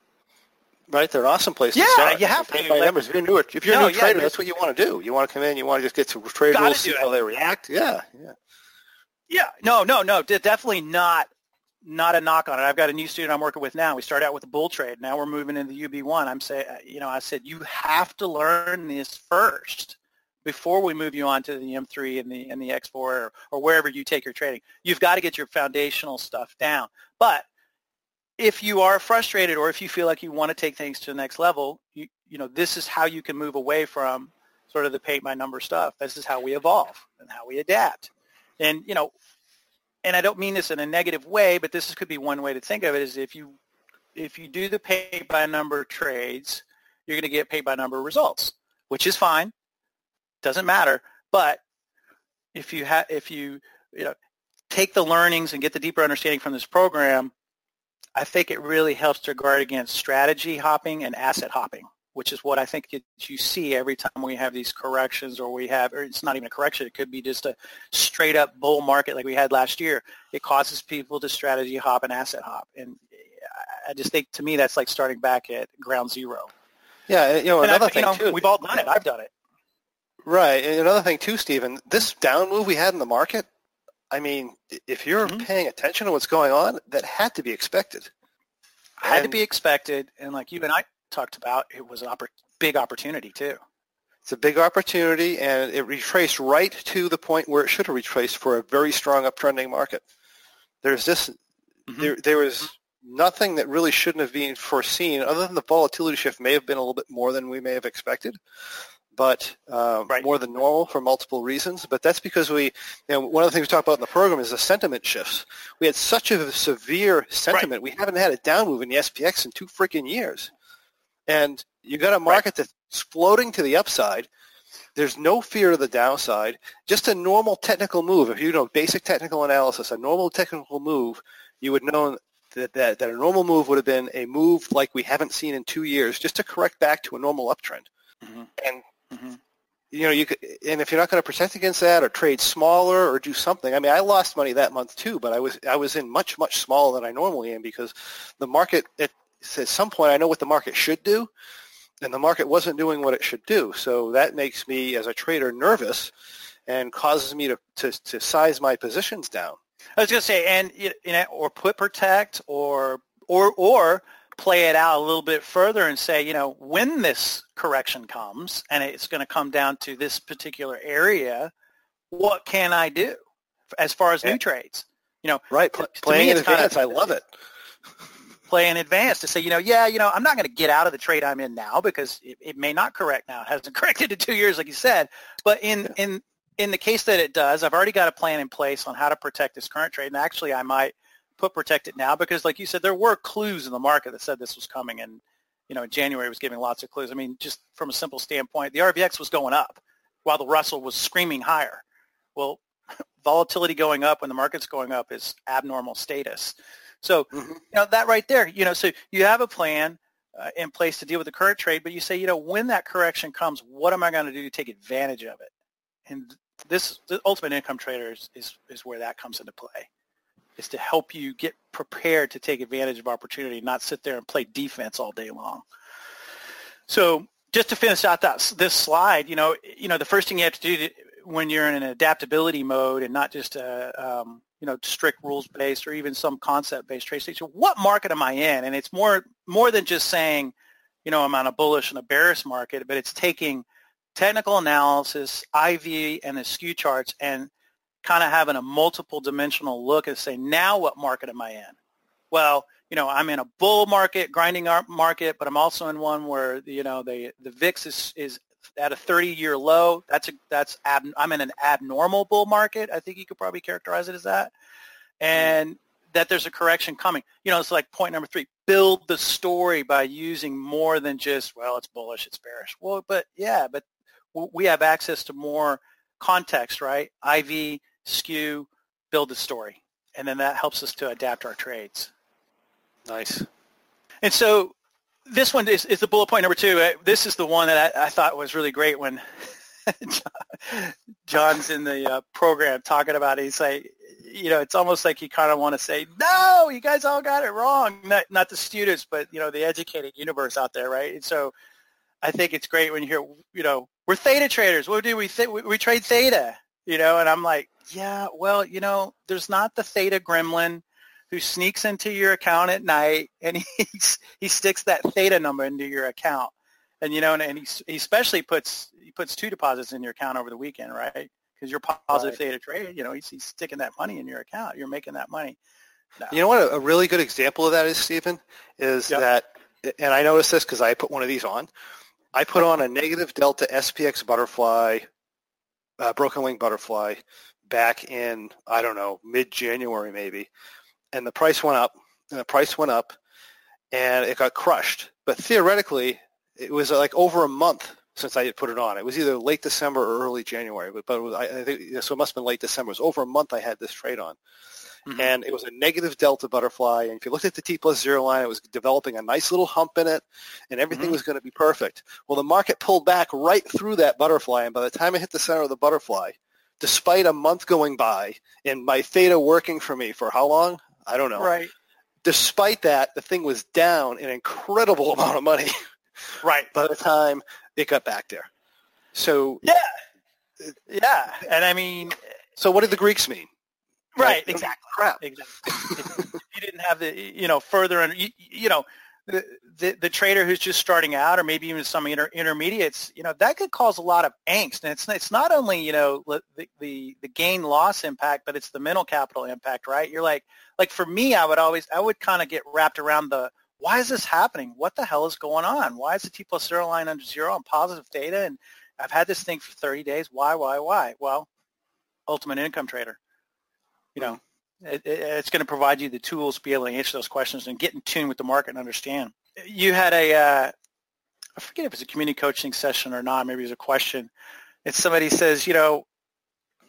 D: Right, they're an awesome place
G: Yeah,
D: to start.
G: you have to, like-.
D: If you're new, if you're a
G: No,
D: new
G: yeah,
D: trader, that's what you want to do. You want to come in, you want to just get to trade rules, see how they react. Yeah, yeah.
G: Yeah, no, no, no, definitely not not a knock on it. I've got a new student I'm working with now. We start out with the bull trade. Now we're moving into the UB1. I'm saying, uh, you know, I said you have to learn this first before we move you on to the M3 and the and the X4 or, or wherever you take your trading. You've got to get your foundational stuff down. But if you are frustrated or if you feel like you want to take things to the next level, you you know, this is how you can move away from sort of the paint by number stuff. This is how we evolve and how we adapt. And you know, and I don't mean this in a negative way, but this could be one way to think of it is if you if you do the pay by number trades, you're going to get paid by number results, which is fine. Doesn't matter. But if you have, if you, you know, take the learnings and get the deeper understanding from this program, I think it really helps to guard against strategy hopping and asset hopping, which is what I think it, you see every time we have these corrections or we have, or it's not even a correction, it could be just a straight up bull market like we had last year. It causes people to strategy hop and asset hop. And I just think to me that's like starting back at ground zero.
D: Yeah, you know,
G: And
D: another
G: you
D: thing
G: know,
D: too.
G: we've all done it. I've done it.
D: Right. And another thing too, Stephen, this down move we had in the market, I mean, if you're
G: Mhm.
D: paying attention to what's going on, that had to be expected.
G: Had to be expected. And like you and I talked about, it was a oppor- big opportunity too.
D: It's a big opportunity, and it retraced right to the point where it should have retraced for a very strong uptrending market. There's this,
G: Mhm.
D: there, there was nothing that really shouldn't have been foreseen, other than the volatility shift may have been a little bit more than we may have expected, but um,
G: Right.
D: more than normal for multiple reasons. But that's because we, you know, one of the things we talk about in the program is the sentiment shifts. We had such a severe sentiment. We haven't had a down move in the SPX in two freaking years. And you got a market that's exploding to the upside. There's no fear of the downside. Just a normal technical move. If you know basic technical analysis, a normal technical move, you would know that, that, that a normal move would have been a move like we haven't seen in two years, just to correct back to a normal uptrend.
G: Mhm.
D: And
G: Mhm.
D: you know, you could, and if you're not going to protect against that or trade smaller or do something, I mean, I lost money that month too, but I was I was in much much smaller than I normally am because the market at, at some point I know what the market should do, and the market wasn't doing what it should do. So that makes me as a trader nervous, and causes me to to, to size my positions down.
G: I was going to say, and you know, or put protect, or or or play it out a little bit further and say, you know, when this correction comes and it's going to come down to this particular area, what can I do as far as
D: Yeah.
G: new trades? You know,
D: Right, pl- playing in
G: it's kinda-
D: advance, I love it.
G: play in advance to say, you know, yeah, you know, I'm not going to get out of the trade I'm in now because it, it may not correct now. It hasn't corrected in two years, like you said. But in in in the case that it does, I've already got a plan in place on how to protect this current trade. And actually, I might put protect it now because, like you said, there were clues in the market that said this was coming, and you know, in January was giving lots of clues. I mean, just from a simple standpoint, the RVX was going up while the Russell was screaming higher. Well, volatility going up when the market's going up is abnormal status. So,
D: Mhm.
G: you know, that right there, you know, so you have a plan uh, in place to deal with the current trade, but you say, you know, when that correction comes, what am I going to do to take advantage of it? And this, the ultimate income trader is, is, is where that comes into play, is to help you get prepared to take advantage of opportunity, not sit there and play defense all day long. So just to finish out that this slide, you know, you know, the first thing you have to do to, when you're in an adaptability mode and not just a um, you know strict rules based or even some concept based trade station, what market am I in? And it's more more than just saying, you know, I'm on a bullish and a bearish market, but it's taking technical analysis, IV, and the skew charts and kind of having a multiple dimensional look and say, now what market am I in? Well, you know, I'm in a bull market, grinding ar- market, but I'm also in one where, you know, the, the VIX is, is at a 30-year low. That's a, that's ab, I'm in an abnormal bull market. I think you could probably characterize it as that. And that there's a correction coming. You know, it's like point number three, build the story by using more than just, well, it's bullish, it's bearish. Well, but yeah, but we have access to more context, right? IV, skew, build the story. And then that helps us to adapt our trades.
D: Nice.
G: And so this one is, is the bullet point number two. Uh, This is the one that I, I thought was really great when John- John's in the uh, program talking about it. He's like, you know, it's almost like you kind of want to say, no, you guys all got it wrong. Not, not the students, but, you know, the educated universe out there, right? And so I think it's great when you hear, you know, we're theta traders. What do we think? We, we trade theta, you know, and I'm like, yeah, well, you know, there's not the theta gremlin who sneaks into your account at night and he he sticks that theta number into your account, and you know, and, and he he especially puts he puts two deposits in your account over the weekend, right? Because you're positive
D: Right.
G: theta trade, you know, he's, he's sticking that money in your account. You're making that money. No.
D: You know what? A, really good example of that is, Stephen, is
G: Yep.
D: that, and I noticed this because I put one of these on. I put on a negative delta SPX butterfly, uh, broken wing butterfly, back in I don't know mid January maybe, and the price went up, and the price went up, and it got crushed. But theoretically, it was uh, like over a month since I had put it on. It was either late December or early January, but, but was, I, I think so. It must have been late December. It was over a month I had this trade on,
G: Mhm.
D: and it was a negative delta butterfly. And if you looked at the T plus zero line, it was developing a nice little hump in it, and everything
G: Mhm.
D: was going to be perfect. Well, the market pulled back right through that butterfly, and by the time it hit the center of the butterfly, despite a month going by and my theta working for me for how long? I don't know.
G: Right.
D: Despite that, the thing was down an incredible amount of money
G: Right.
D: by the time it got back there. So,
G: Yeah. Yeah. And I mean,
D: so what did the Greeks mean?
G: Right.
D: Like,
G: Exactly.
D: Crap.
G: Exactly. if, if you didn't have the, you know, further, and you, you know, the, the the trader who's just starting out, or maybe even some inter, intermediates, you know, that could cause a lot of angst. And it's it's not only you know the the, the gain loss impact, but it's the mental capital impact, right? You're like like for me, I would always I would kind of get wrapped around the why is this happening? What the hell is going on? Why is the T plus zero line under zero on positive theta? And I've had this thing for 30 days. Why, why, why? Well, ultimate income trader. You know, it, it, it's going to provide you the tools to be able to answer those questions and get in tune with the market and understand. You had a, uh, I forget if it's a community coaching session or not. Maybe it was a question. It's somebody says, you know,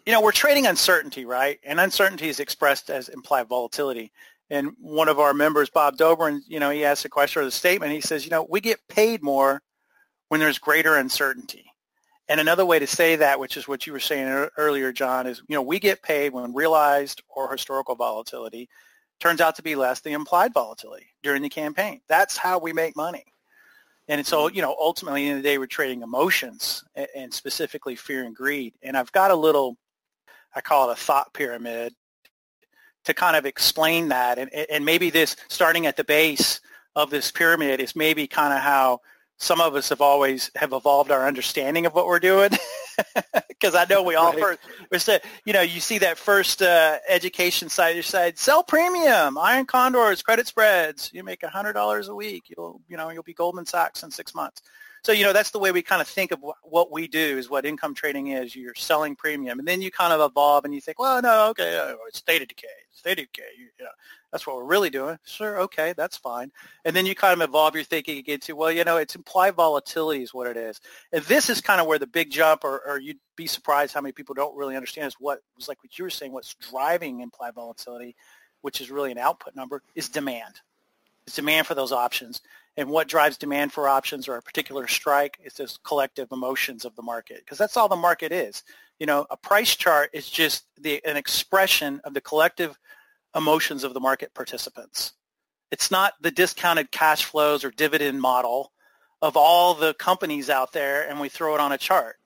G: you know, we're trading uncertainty, right? And uncertainty is expressed as implied volatility. And one of our members, Bob Dobrin, you know, he asked a question or the statement. He says, you know, we get paid more when there's greater uncertainty. And another way to say that, which is what you were saying earlier, John, is, you know, we get paid when realized or historical volatility turns out to be less than implied volatility during the campaign. That's how we make money. And so, mm-hmm. you know, ultimately in the day, we're trading emotions and specifically fear and greed. And I've got a little, I call it a thought pyramid to kind of explain that. And, and maybe this, starting at the base of this pyramid is maybe kind of how some of us have always have evolved our understanding of what we're doing. Because I know we all
D: Right.
G: first, we said, you know, you see that first uh, education site, you said, sell premium, iron condors, credit spreads. You make a hundred dollars a week. You'll, you know, you'll be Goldman Sachs in six months. So, you know, that's the way we kind of think of what we do is what income trading is. You're selling premium. And then you kind of evolve and you think, well, no, okay, uh, it's theta decay. It's theta decay. You, you know, that's what we're really doing. Sure, okay, that's fine. And then you kind of evolve your thinking again to, well, you know, it's implied volatility is what it is. And this is kind of where the big jump, or, or you'd be surprised how many people don't really understand is what was like what you were saying, what's driving implied volatility, which is really an output number, is demand. Demand for those options. And what drives demand for options or a particular strike is this collective emotions of the market, because that's all the market is. You know, a price chart is just the, an expression of the collective emotions of the market participants. It's not the discounted cash flows or dividend model of all the companies out there and we throw it on a chart.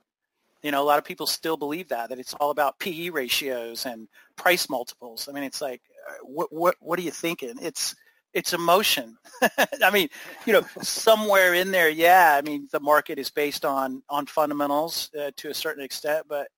G: You know, a lot of people still believe that, that it's all about PE ratios and price multiples. I mean, it's like, uh, what, what, what are you thinking? It's, it's emotion. I mean, you know, somewhere in there, yeah. I mean, the market is based on on fundamentals uh, to a certain extent, but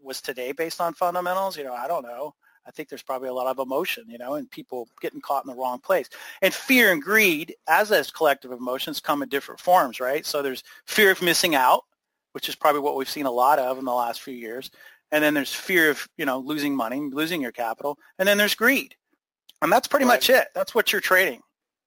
G: was today based on fundamentals? You know, I don't know. I think there's probably a lot of emotion, you know, and people getting caught in the wrong place. And fear and greed, as as collective emotions, come in different forms, right? So there's fear of missing out, which is probably what we've seen a lot of in the last few years. And then there's fear of, you know, losing money, losing your capital. And then there's greed. And that's pretty
D: Right.
G: much it. That's what you're trading.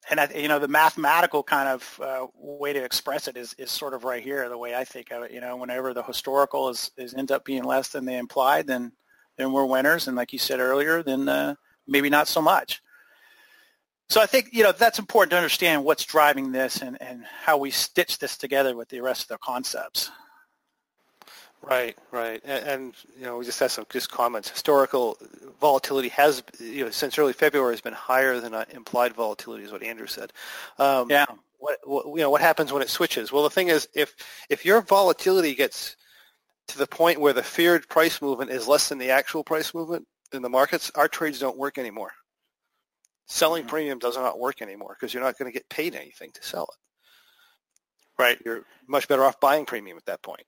G: And I, you know, the mathematical kind of uh, way to express it is, is sort of right here. The way I think of it, you know, whenever the historical is, is ends up being less than they implied, then then we're winners. And like you said earlier, then uh, maybe not so much. So I think you know that's important to understand what's driving this and, and how we stitch this together with the rest of the concepts.
D: Right, right, and, and you know we just had some just comments. Historical volatility has, you know, since early February has been higher than uh, implied volatility, is what Andrew said. Um,
G: Yeah.
D: What, what you know what happens when it switches? Well, the thing is, if if your volatility gets to the point where the feared price movement is less than the actual price movement in the markets, our trades don't work anymore. Selling
G: Mhm.
D: premium does not work anymore because you're not going to get paid anything to sell it.
G: Right.
D: You're much better off buying premium at that point.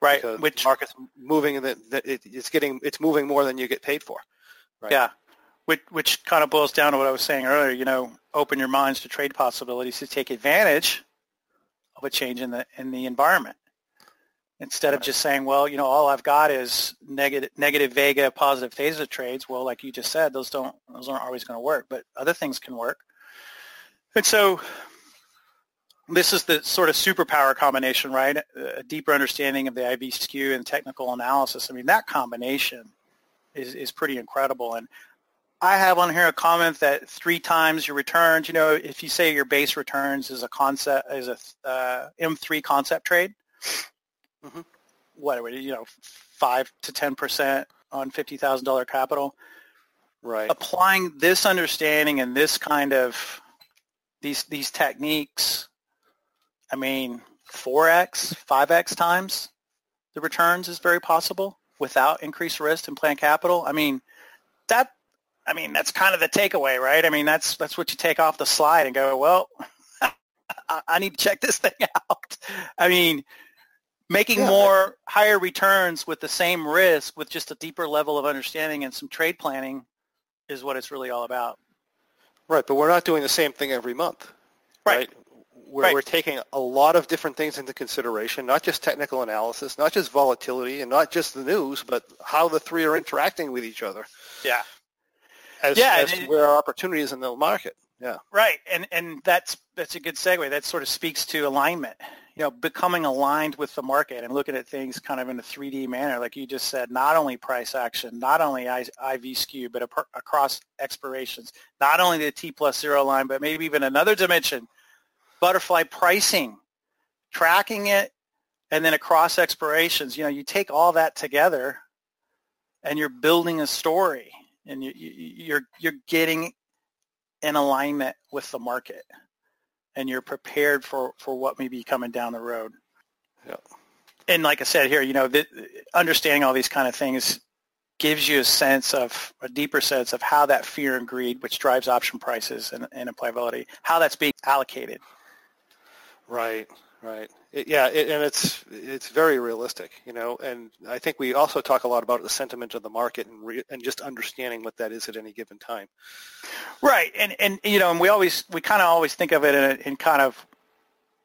G: Right.
D: because
G: Which
D: the market's moving and that it's getting it's moving more than you get paid for. Right.
G: Yeah. Which, which kind of boils down to what I was saying earlier, you know, open your minds to trade possibilities to take advantage of a change in the in the environment. Instead of just saying, well, you know, all I've got is negative negative Vega, positive Theta trades. Well, like you just said, those don't those aren't always going to work, but other things can work. And so this is the sort of superpower combination, right? A deeper understanding of the IV skew and technical analysis. I mean, that combination is, is pretty incredible. And I have on here a comment that three times your returns, you know, if you say your base returns is a concept, is a uh, M3 concept trade, mm-hmm. whatever, you know, five to 10% on $50,000 capital.
D: Right.
G: Applying this understanding and this kind of these these techniques I mean, 4x, 5x times the returns is very possible without increased risk and planned capital. I mean, that I mean, that's kind of the takeaway, right? I mean, that's that's what you take off the slide and go, well, I need to check this thing out. I mean, making yeah. more higher returns with the same risk with just a deeper level of understanding and some trade planning is what it's really all about.
D: Right, but we're not doing the same thing every month.
G: Right.
D: right? We're, right. we're taking a lot of different things into consideration, not just technical analysis, not just volatility, and not just the news, but how the three are interacting with each other.
G: Yeah.
D: As, yeah, as it, where our opportunities in the market. Yeah.
G: Right, and and that's that's a good segue. That sort of speaks to alignment. You know, becoming aligned with the market and looking at things kind of in a 3D manner, like you just said. Not only price action, not only IV skew, but across expirations. Not only the T plus zero line, but maybe even another dimension butterfly pricing, tracking it, and then across expirations. You know, you take all that together, and you're building a story, and you, you, you're you're getting in alignment with the market, and you're prepared for for what may be coming down the road.
D: Yeah.
G: And like I said here, you know, the, understanding all these kind of things gives you a sense of a deeper sense of how that fear and greed, which drives option prices and, and applicability, how that's being allocated.
D: Right, right. It, yeah, it, and it's it's very realistic, you know. And I think we also talk a lot about the sentiment of the market and re, and just understanding what that is at any given time.
G: Right, and and you know, and we always we kind of always think of it in, in kind of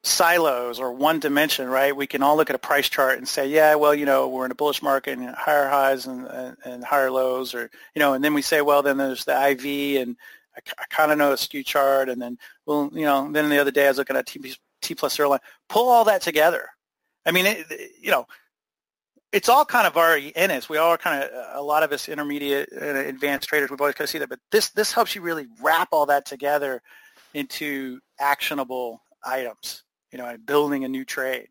G: silos or one dimension, right? We can all look at a price chart and say, yeah, well, you know, we're in a bullish market and higher highs and, and, and higher lows, or you know, and then we say, well, then there's the IV and I, I kind of know a skew chart, and then well, you know, then the other day I was looking at TP T plus zero line. Pull all that together. I mean, it, you know, it's all kind of already in us. We all are kind of a lot of us intermediate and advanced traders. We've always kind of see that, but this this helps you really wrap all that together into actionable items. You know, and building a new trade.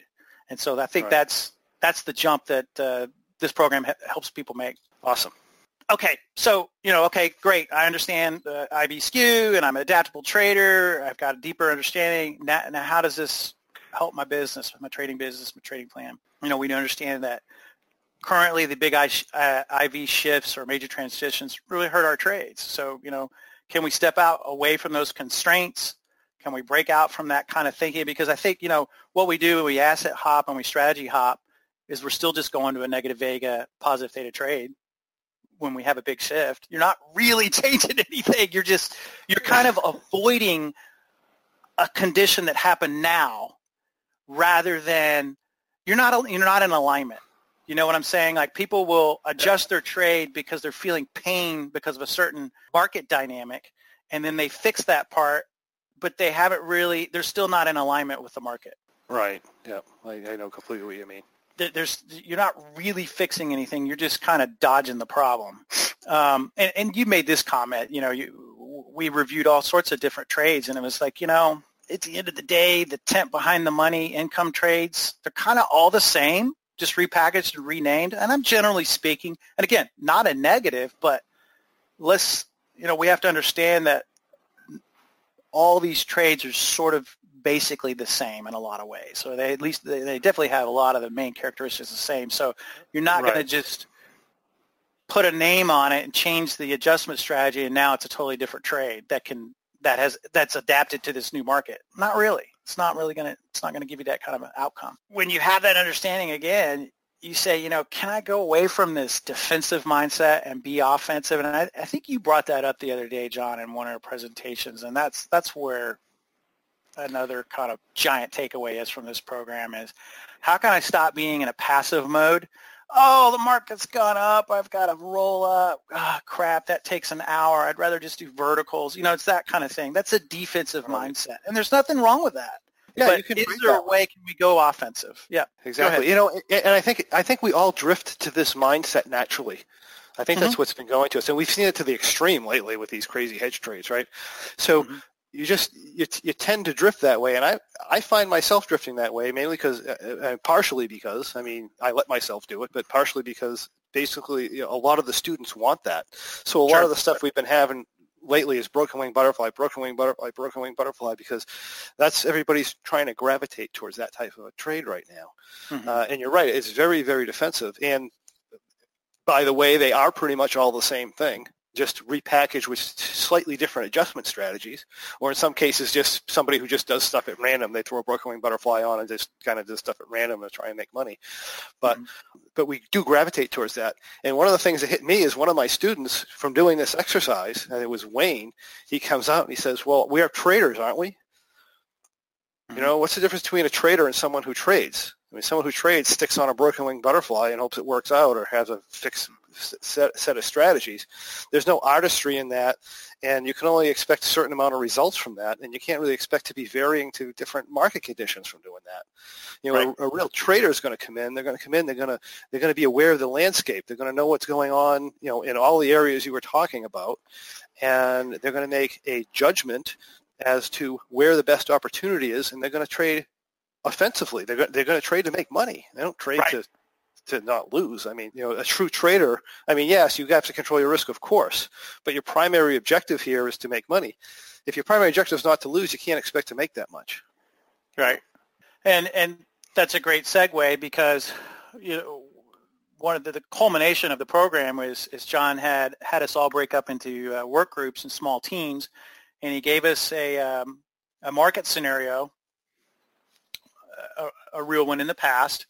G: And so I think right. that's that's the jump that uh, this program ha- helps people make.
D: Awesome
G: okay, so, you know, okay, great. I understand the IV skew and I'm an adaptable trader. I've got a deeper understanding. Now, now how does this help my business, my trading business, my trading plan? You know, we understand that currently the big uh, IV shifts or major transitions really hurt our trades. So, you know, can we step out away from those constraints? Can we break out from that kind of thinking? Because I think, you know, what we do, we asset hop and we strategy hop is we're still just going to a negative vega, positive theta trade when we have a big shift. You're not really changing anything. You're just you're kind of avoiding a condition that happened now rather than you're not you're not in alignment. You know what I'm saying? Like people will adjust their trade because they're feeling pain because of a certain market dynamic and then they fix that part but they haven't really they're still not in alignment with the market.
D: Right. Yeah. I, I know completely what you mean
G: there's you're not really fixing anything. You're just kind of dodging the problem. Um, and, and you made this comment. You know, you, we reviewed all sorts of different trades, and it was like, you know, at the end of the day, the tent behind the money income trades, they're kind of all the same, just repackaged and renamed. And I'm generally speaking, and again, not a negative, but let's, you know, we have to understand that all these trades are sort of basically the same in a lot of ways. So they at least they, they definitely have a lot of the main characteristics the same. So you're not right. going to just put a name on it and change the adjustment strategy and now it's a totally different trade that can that has that's adapted to this new market. Not really. It's not really going to it's not going to give you that kind of an outcome. When you have that understanding again, you say, you know, can I go away from this defensive mindset and be offensive? And I, I think you brought that up the other day, John, in one of our presentations, and that's that's where another kind of giant takeaway is from this program is how can I stop being in a passive mode oh, the market's gone up. I've got to roll up. Ah, crap, that takes an hour. I'd rather just do verticals. You know, it's that kind of thing. That's a defensive mindset, and there's nothing wrong with that.
D: Yeah,
G: but
D: you can
G: is there a way can we go offensive? Yeah,
D: Exactly. You know, and I think I think we all drift to this mindset naturally. I think that's what's been going to us, and we've seen it to the extreme lately with these crazy hedge trades, right? So you just you, you tend to drift that way, and I I find myself drifting that way mainly because uh, uh, partially because I mean I let myself do it, but partially because basically you know, a lot of the students want that. So a lot of the stuff we've been having lately is broken wing butterfly, broken wing butterfly, broken wing butterfly, because that's everybody's trying to gravitate towards that type of a trade right now.
G: Mhm.
D: Uh, and you're right; it's very, very defensive. And by the way, they are pretty much all the same thing, just repackaged with slightly different adjustment strategies, or in some cases, just somebody who just does stuff at random. They throw a broken wing butterfly on and just kind of does stuff at random to try and make money. But mm-hmm. but we do gravitate towards that. And one of the things that hit me is one of my students from doing this exercise, and it was Wayne. He comes out and he says, "Well, we are traders, aren't we?" You mm-hmm. know, what's the difference between a trader and someone who trades? I mean, someone who trades sticks on a broken wing butterfly and hopes it works out or has a fixed set, set of strategies. There's no artistry in that, and you can only expect a certain amount of results from that, and you can't really expect to be varying to different market conditions from doing that. You know, a, a real trader is going to come in. They're going to come in. They're going to they're going to be aware of the landscape. They're going to know what's going on. You know, in all the areas you were talking about, and they're going to make a judgment as to where the best opportunity is, and they're going to trade offensively. They're they're going to trade to make money. They don't trade to to not lose. I mean, you know, a true trader. I mean, yes, you have to control your risk, of course, but your primary objective here is to make money. If your primary objective is not to lose, you can't expect to make that much.
G: Right. And and that's a great segue because you know one of the, the culmination of the program was is John had had us all break up into uh, work groups and small teams, and he gave us a um, a market scenario, a, a real one in the past,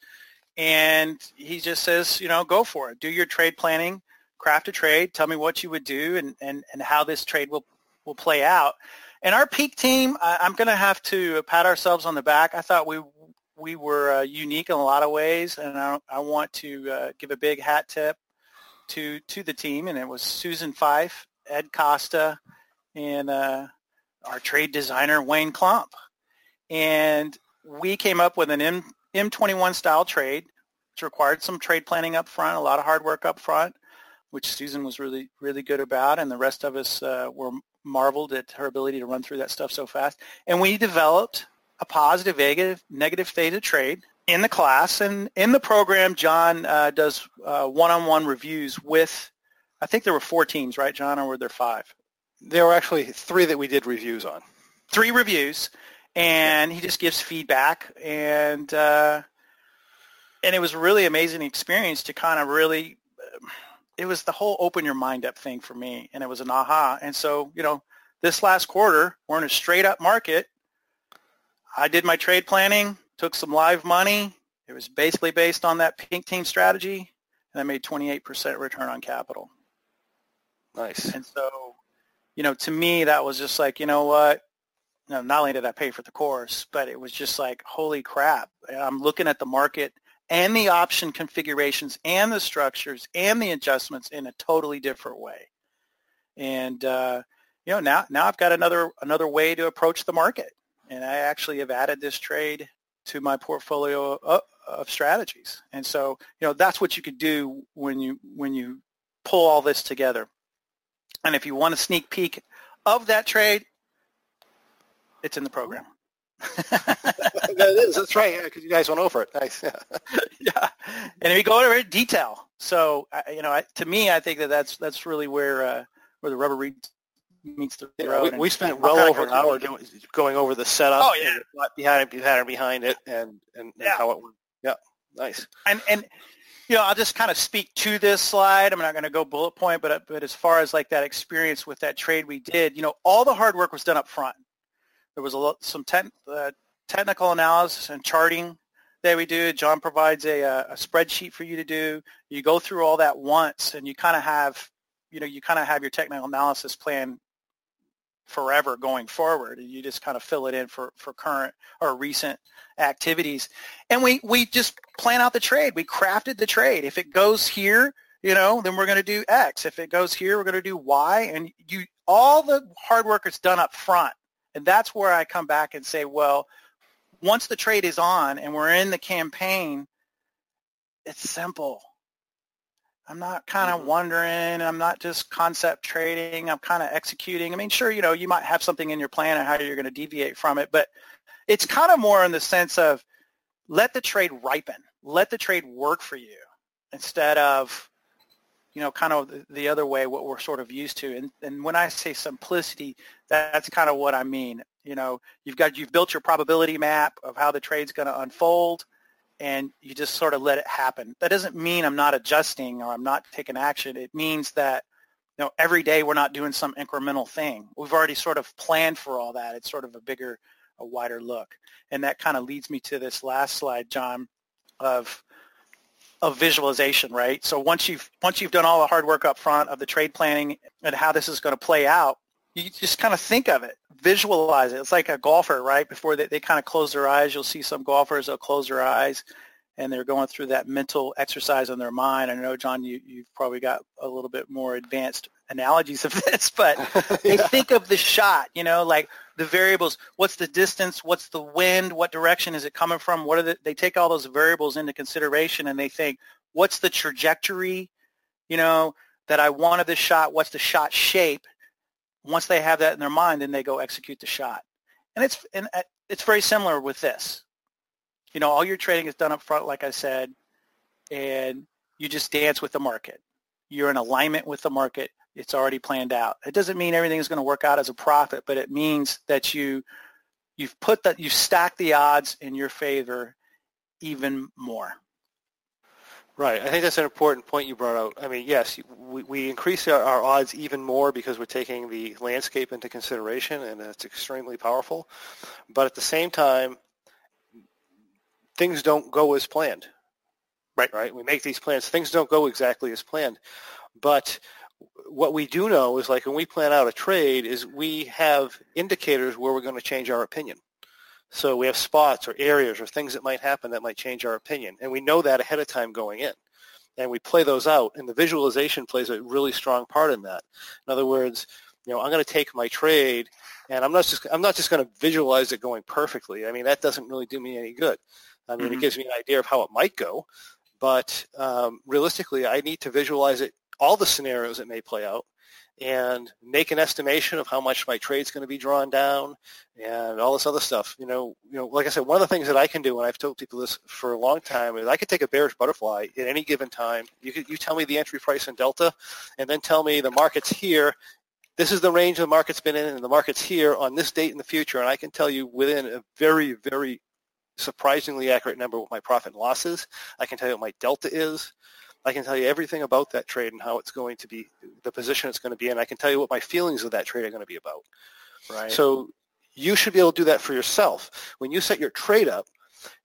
G: and he just says, you know, go for it, do your trade planning, craft a trade, tell me what you would do, and and and how this trade will will play out. And our pink team, I, I'm going to have to pat ourselves on the back. I thought we we were uh, unique in a lot of ways, and I, I want to uh, give a big hat tip to to the team. And it was Susan Fife, Ed Costa, and uh, our trade designer Wayne Klump. And we came up with an M M21 style trade, which required some trade planning up front, a lot of hard work up front, which Susan was really really good about, and the rest of us uh, were marveled at her ability to run through that stuff so fast. And we developed a positive, negative, negative theta trade in the class. And in the program, John uh, does uh, one-on-one reviews with, I think there were four teams, right, John, or were there five?
D: There were actually three that we did reviews on.
G: Three reviews, and he just gives feedback. And uh, and it was a really amazing experience to kind of really it was the whole open your mind up thing for me. And it was an aha. And so you know this last quarter we're in a straight up market. I did my trade planning took some live money. It was basically based on that pink team strategy. And i made 28% return on capital.
D: Nice.
G: and so you know to me that was just like you know what no, not only did i pay for the course but it was just like holy crap i'm looking at the market and the option configurations and the structures and the adjustments in a totally different way. And uh, you know now now I've got another another way to approach the market, and I actually have added this trade to my portfolio of, of strategies. And so you know that's what you could do when you when you pull all this together. And if you want a sneak peek of that trade, it's in the program.
D: that is. That's right. Yeah, because you guys went over it. Nice. Yeah.
G: yeah, and we go over in detail. So I- you know, I, to me, I think that that's that's really where uh, where the rubber meets the
D: Yeah,
G: road.
D: we, we spent well over an hour doing, going over the setup.
G: Oh, yeah.
D: behind it, behind, behind it, and and, and
G: Yeah.
D: how it went. Yeah, nice.
G: and and you know, I'll just kind of speak to this slide. I'm not going to go bullet point, but but as far as like that experience with that trade we did, you know, all the hard work was done up front. There was a lot, some ten, uh, technical analysis and charting that we do. John provides a, uh, a spreadsheet for you to do. You go through all that once, and you kind of have, you know, you kind of have your technical analysis plan forever going forward. And you just kind of fill it in for, for current or recent activities. And we, we just plan out the trade. We crafted the trade. If it goes here, you know, then we're going to do X. If it goes here, we're going to do Y. And you, all the hard work is done up front. And that's where I come back and say, well, once the trade is on and we're in the campaign, it's simple. I'm not kind of mm-hmm. wondering. I'm not just concept trading. I'm kind of executing. I mean, sure, you know, you might have something in your plan and how you're going to deviate from it, but it's kind of more in the sense of let the trade ripen. Let the trade work for you instead of, you know, kind of the other way, what we're sort of used to. And, and when I say simplicity, that's kind of what I mean. You know, you've got, you've built your probability map of how the trade's going to unfold and you just sort of let it happen. That doesn't mean I'm not adjusting or I'm not taking action. It means that you know every day we're not doing some incremental thing. We've already sort of planned for all that. It's sort of a bigger, a wider look, and that kind of leads me to this last slide, John, of of visualization, right? So once you've once you've done all the hard work up front of the trade planning and how this is going to play out, you just kind of think of it, visualize it. It's like a golfer, right? Before they, they kind of close their eyes, you'll see some golfers, they'll close their eyes and they're going through that mental exercise in their mind. I know, John, you, you've probably got a little bit more advanced analogies of this, but yeah. they think of the shot, you know, like the variables, what's the distance, what's the wind, what direction is it coming from, what are the, they take all those variables into consideration and they think, what's the trajectory, you know, that I want of this shot, what's the shot shape, once they have that in their mind, then they go execute the shot. And it's and uh, it's very similar with this. You know, all your trading is done up front, like I said, and you just dance with the market. You're in alignment with the market. It's already planned out. It doesn't mean everything is going to work out as a profit, but it means that you you've put that you've stacked the odds in your favor even more.
D: Right. I think that's an important point you brought out. I mean, yes, we, we increase our, our, odds even more because we're taking the landscape into consideration, and it's extremely powerful. But at the same time, things don't go as planned. Right. Right. We make these plans. Things don't go exactly as planned. But what we do know is like when we plan out a trade is we have indicators where we're going to change our opinion. So we have spots or areas or things that might happen that might change our opinion. And we know that ahead of time going in. And we play those out. And the visualization plays a really strong part in that. In other words, you know, I'm going to take my trade and I'm not just I'm not just going to visualize it going perfectly. I mean, that doesn't really do me any good. I mean, mm-hmm. it gives me an idea of how it might go, but um, realistically, I need to visualize it all the scenarios that may play out and make an estimation of how much my trade's going to be drawn down and all this other stuff. You know, you know, like I said, one of the things that I can do, and I've told people this for a long time, is I could take a bearish butterfly at any given time. You could, you tell me the entry price in delta, and then tell me the market's here. This is the range the market's been in, and the market's here on this date in the future, and I can tell you within a very, very surprisingly accurate number what my profit and loss is. I can tell you what my delta is. I can tell you everything about that trade and how it's going to be, the position it's going to be in. I can tell you what my feelings of that trade are going to be about. Right. So you should be able to do that for yourself. When you set your trade up,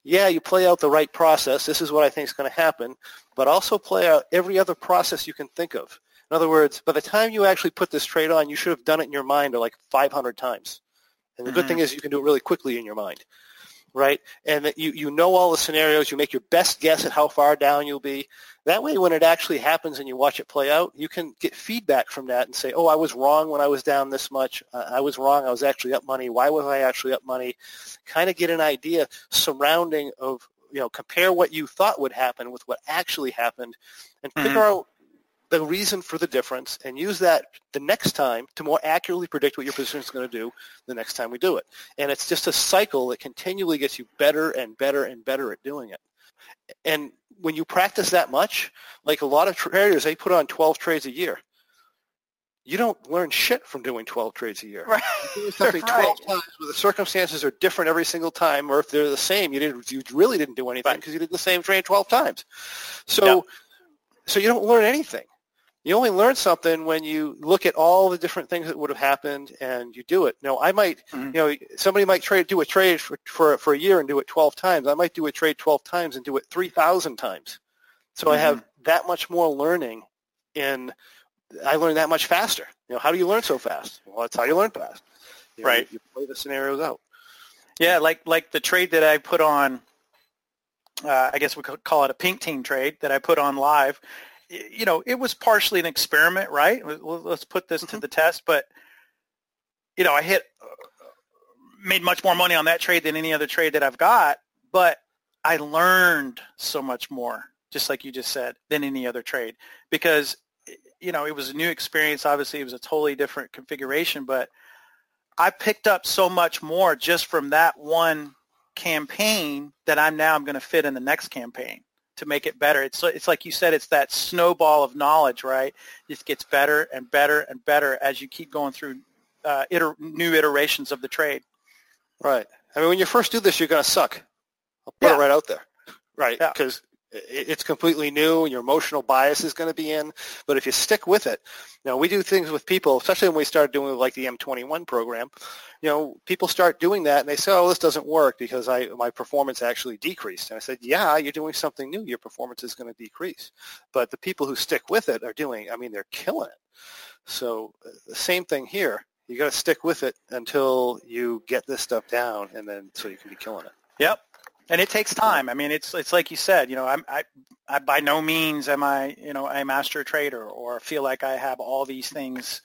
D: yeah, you play out the right process. This is what I think is going to happen, but also play out every other process you can think of. In other words, by the time you actually put this trade on, you should have done it in your mind like 500 times. And the mm-hmm. good thing is you can do it really quickly in your mind right? And that you, you know all the scenarios. You make your best guess at how far down you'll be. That way, when it actually happens and you watch it play out, you can get feedback from that and say, oh, I was wrong when I was down this much. Uh, I was wrong. I was actually up money. Why was I actually up money? Kind of get an idea surrounding of, you know, compare what you thought would happen with what actually happened and mm-hmm. figure out the reason for the difference and use that the next time to more accurately predict what your position is going to do the next time we do it. And it's just a cycle that continually gets you better and better and better at doing it. And when you practice that much, like a lot of traders, they put on 12 trades a year. You don't learn shit from doing 12 trades a year.
G: Right.
D: You something 12 right. times, but the circumstances are different every single time, or if they're the same, you didn't, you really didn't do anything because right. you did the same trade 12 times. So, yep. so you don't learn anything you only learn something when you look at all the different things that would have happened and you do it. Now, I might, mm-hmm. you know, somebody might trade, do a trade for, for, for a year and do it 12 times. I might do a trade 12 times and do it 3,000 times. So mm-hmm. I have that much more learning in, I learn that much faster. You know, how do you learn so fast? Well, that's how you learn fast. You know,
G: Right.
D: You play the scenarios out.
G: Yeah, like like the trade that I put on, uh, I guess we could call it a pink team trade that I put on live. You know, it was partially an experiment, right? Let's put this to the test. But you know, I hit uh, made much more money on that trade than any other trade that I've got. But I learned so much more, just like you just said, than any other trade because you know it was a new experience. Obviously, it was a totally different configuration, but I picked up so much more just from that one campaign that I'm now I'm going to fit in the next campaign to make it better. It's it's like you said, it's that snowball of knowledge, right? It just gets better and better and better as you keep going through uh, iter- new iterations of the trade.
D: Right. I mean, when you first do this, you're going to suck. I'll put
G: Yeah.
D: it right out there. Right. Because it's completely new and your emotional bias is going to be in. But if you stick with it, know, we do things with people, especially when we start doing like the M21 program, you know, people start doing that and they say, oh, this doesn't work because I, my performance actually decreased. And I said, yeah, you're doing something new. Your performance is going to decrease. But the people who stick with it are doing, I mean, they're killing it. So uh, the same thing here. You got to stick with it until you get this stuff down, and then so you can be killing it.
G: Yep. And it takes time. I mean, it's it's like you said. You know, I'm I, I by no means am I you know a master trader or feel like I have all these things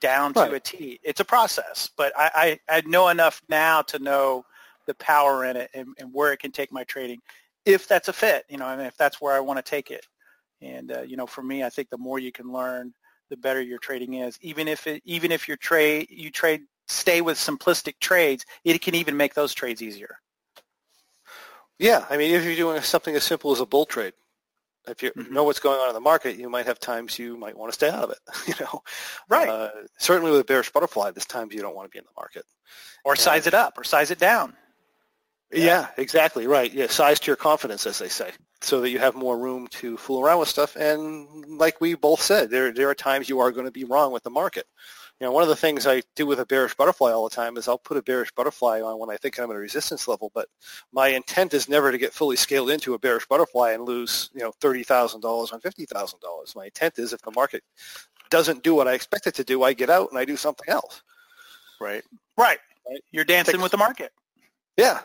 G: down to a T. It's a process, but I, I I know enough now to know the power in it and, and where it can take my trading, if that's a fit. You know, and if that's where I want to take it. And uh, you know, for me, I think the more you can learn, the better your trading is. Even if it even if your trade you trade stay with simplistic trades, it can even make those trades easier.
D: Yeah, I mean, if you're doing something as simple as a bull trade, if you
G: Mhm.
D: know what's going on in the market, you might have times you might want to stay out of it. You know,
G: Right.
D: Uh, certainly with a bearish butterfly, there's times you don't want to be in the market.
G: or size it up or size it down.
D: Yeah. exactly right. Yeah, size to your confidence, as they say, so that you have more room to fool around with stuff. And like we both said, there there are times you are going to be wrong with the market. You know, one of the things I do with a bearish butterfly all the time is I'll put a bearish butterfly on when I think I'm at a resistance level, but my intent is never to get fully scaled into a bearish butterfly and lose, you know, thirty thousand dollars on fifty thousand dollars. My intent is if the market doesn't do what I expect it to do, I get out and I do something else.
G: Right. Right.
D: Right.
G: You're dancing
D: Takes-
G: with the market.
D: Yeah.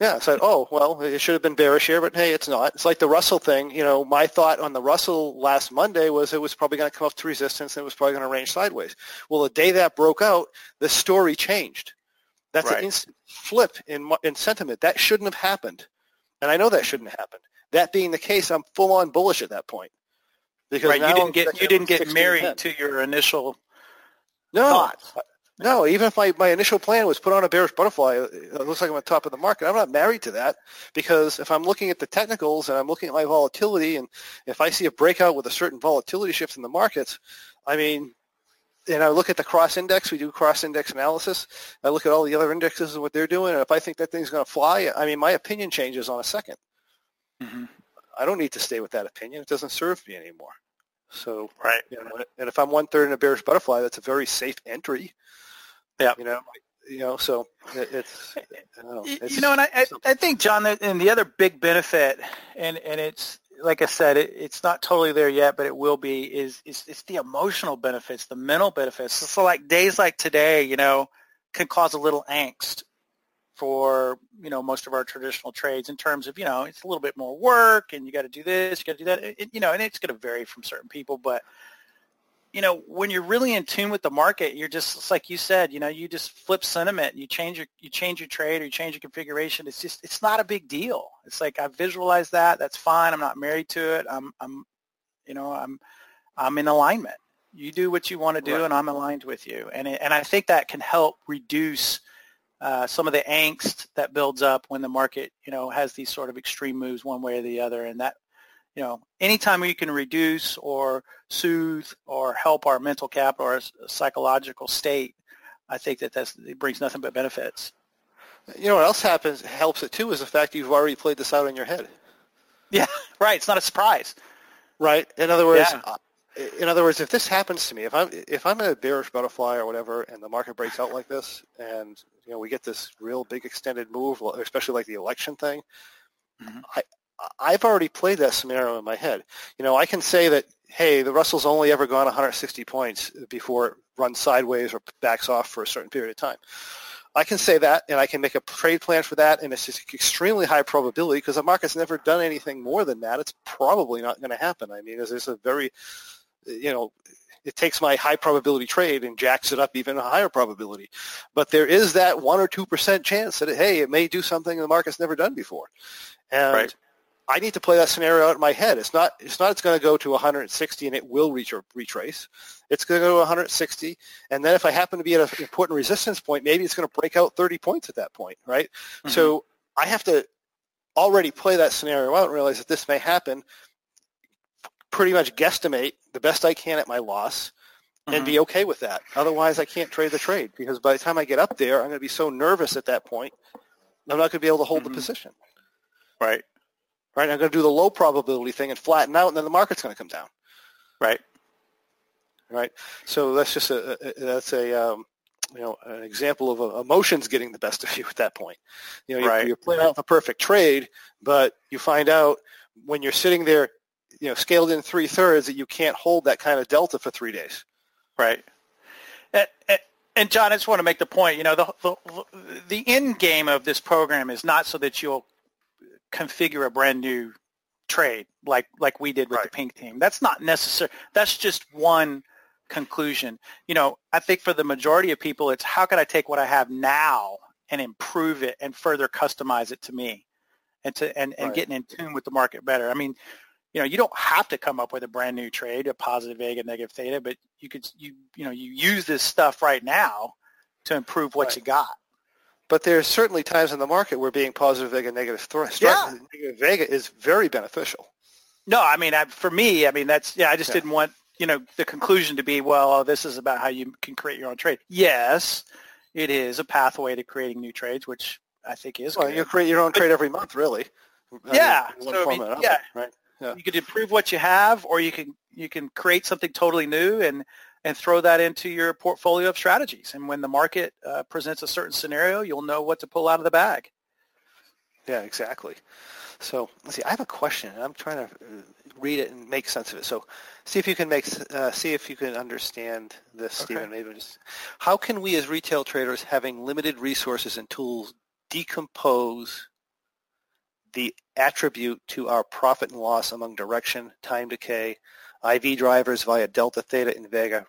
D: Yeah. So, oh, well, it should have been bearish here, but hey, it's not. It's like the Russell thing. You know, my thought on the Russell last Monday was it was probably going to come up to resistance and it was probably going to range sideways. Well, the day that broke out, the story changed. That's
G: Right.
D: an instant flip in, in sentiment. That shouldn't have happened. And I know that shouldn't have happened. That being the case, I'm full on bullish at that point. Because
G: Right. You
D: I'm
G: didn't get you didn't get married
D: ten.
G: to your initial
D: no,
G: thoughts.
D: No, even if my, my initial plan was put on a bearish butterfly, it looks like I'm on top of the market. I'm not married to that because if I'm looking at the technicals and I'm looking at my volatility and if I see a breakout with a certain volatility shift in the markets, I mean, and I look at the cross index, we do cross index analysis. I look at all the other indexes and what they're doing, and if I think that thing's going to fly, I mean, my opinion changes on a second.
G: Mhm.
D: I don't need to stay with that opinion. It doesn't serve me anymore. So
G: Right.
D: you know, and if I'm one third in a bearish butterfly, that's a very safe entry.
G: Yeah.
D: You know, you know, so it, it's, know, it's
G: you know, and I, I. I think John, and the other big benefit, and and it's like I said, it, it's not totally there yet, but it will be. Is is it's the emotional benefits, the mental benefits. So like days like today, you know, can cause a little angst for you know most of our traditional trades in terms of you know it's a little bit more work and you got to do this, you got to do that, it, you know, and it's going to vary from certain people, but you know, when you're really in tune with the market, you're just it's like you said, you know, you just flip sentiment, you change your you change your trade or you change your configuration. It's just it's not a big deal. It's like I visualize that. That's fine. I'm not married to it. I'm I'm you know, I'm I'm in alignment. You do what you want to do
D: Right.
G: and I'm aligned with you. And it, and I think that can help reduce uh, some of the angst that builds up when the market, you know, has these sort of extreme moves one way or the other. And that, you know, anytime we can reduce or soothe or help our mental cap or psychological state, I think that that's, it brings nothing but benefits.
D: You know what else happens helps it too is the fact you've already played this out in your head,
G: Yeah, right. It's not a surprise.
D: right? In other words,
G: Yeah.
D: uh, in other words, if this happens to me, if I'm if I'm a bearish butterfly or whatever, and the market breaks out like this, and you know we get this real big extended move, especially like the election thing,
G: Mhm.
D: I I've already played that scenario in my head. You know, I can say that hey, the Russell's only ever gone 160 points before it runs sideways or backs off for a certain period of time. I can say that, and I can make a trade plan for that, and it's just extremely high probability because the market's never done anything more than that. It's probably not going to happen. I mean, there's a very, you know, it takes my high probability trade and jacks it up even a higher probability. But there is that one or two percent chance that hey, it may do something the market's never done before, and
G: Right.
D: I need to play that scenario out in my head. It's not. It's not. It's going to go to 160 and it will reach or retrace. It's going to go to 160, and then if I happen to be at an important resistance point, maybe it's going to break out 30 points at that point, right? Mm-hmm. So I have to already play that scenario out and realize that this may happen. Pretty much guesstimate the best I can at my loss, and be mm-hmm. okay with that. Otherwise, I can't trade the trade because by the time I get up there, I'm going to be so nervous at that point, I'm not going to be able to hold the mm-hmm. position.
G: Right.
D: Right? I'm going to do the low probability thing and flatten out, and then the market's going to come down.
G: Right.
D: Right? So that's just a, a that's a um, you know an example of uh, emotions getting the best of you at that point. You know, you're,
G: Right.
D: you're playing out the perfect trade, but you find out when you're sitting there, you know, scaled in three thirds that you can't hold that kind of delta for three days.
G: Right. And, and- and John, I just want to make the point. You know, the, the the end game of this program is not so that you'll configure a brand new trade like like we did with the pink team. That's not necessary. That's just one conclusion. You know, I think for the majority of people, it's how can I take what I have now and improve it and further customize it to me, and to and, and
D: Right.
G: getting in tune with the market better. I mean, you know, you don't have to come up with a brand new trade, a positive vega, negative theta, but you could, you, you know, you use this stuff right now to improve what
D: Right.
G: you got.
D: But there's certainly times in the market where being positive vega, negative, thro-
G: Yeah.
D: negative vega is very beneficial.
G: No, I mean, I, for me, I mean, that's, yeah, I just
D: Yeah.
G: didn't want, you know, the conclusion to be, well, oh, this is about how you can create your own trade. Yes, it is a pathway to creating new trades, which I think is
D: Well,
G: good.
D: you create your own trade every month, really. I mean,
G: Yeah, so, I mean,
D: or another,
G: yeah.
D: right. Yeah.
G: you could improve what you have or you can you can create something totally new and and throw that into your portfolio of strategies and when the market uh, presents a certain scenario you'll know what to pull out of the bag
D: Yeah, exactly. So let's see. I have a question. I'm trying to uh, read it and make sense of it. So see if you can make uh, see if you can understand this,
G: Okay.
D: Stephen. Maybe just how can we as retail traders, having limited resources and tools, decompose the attribute to our profit and loss among direction, time decay, IV drivers via delta, theta, and vega,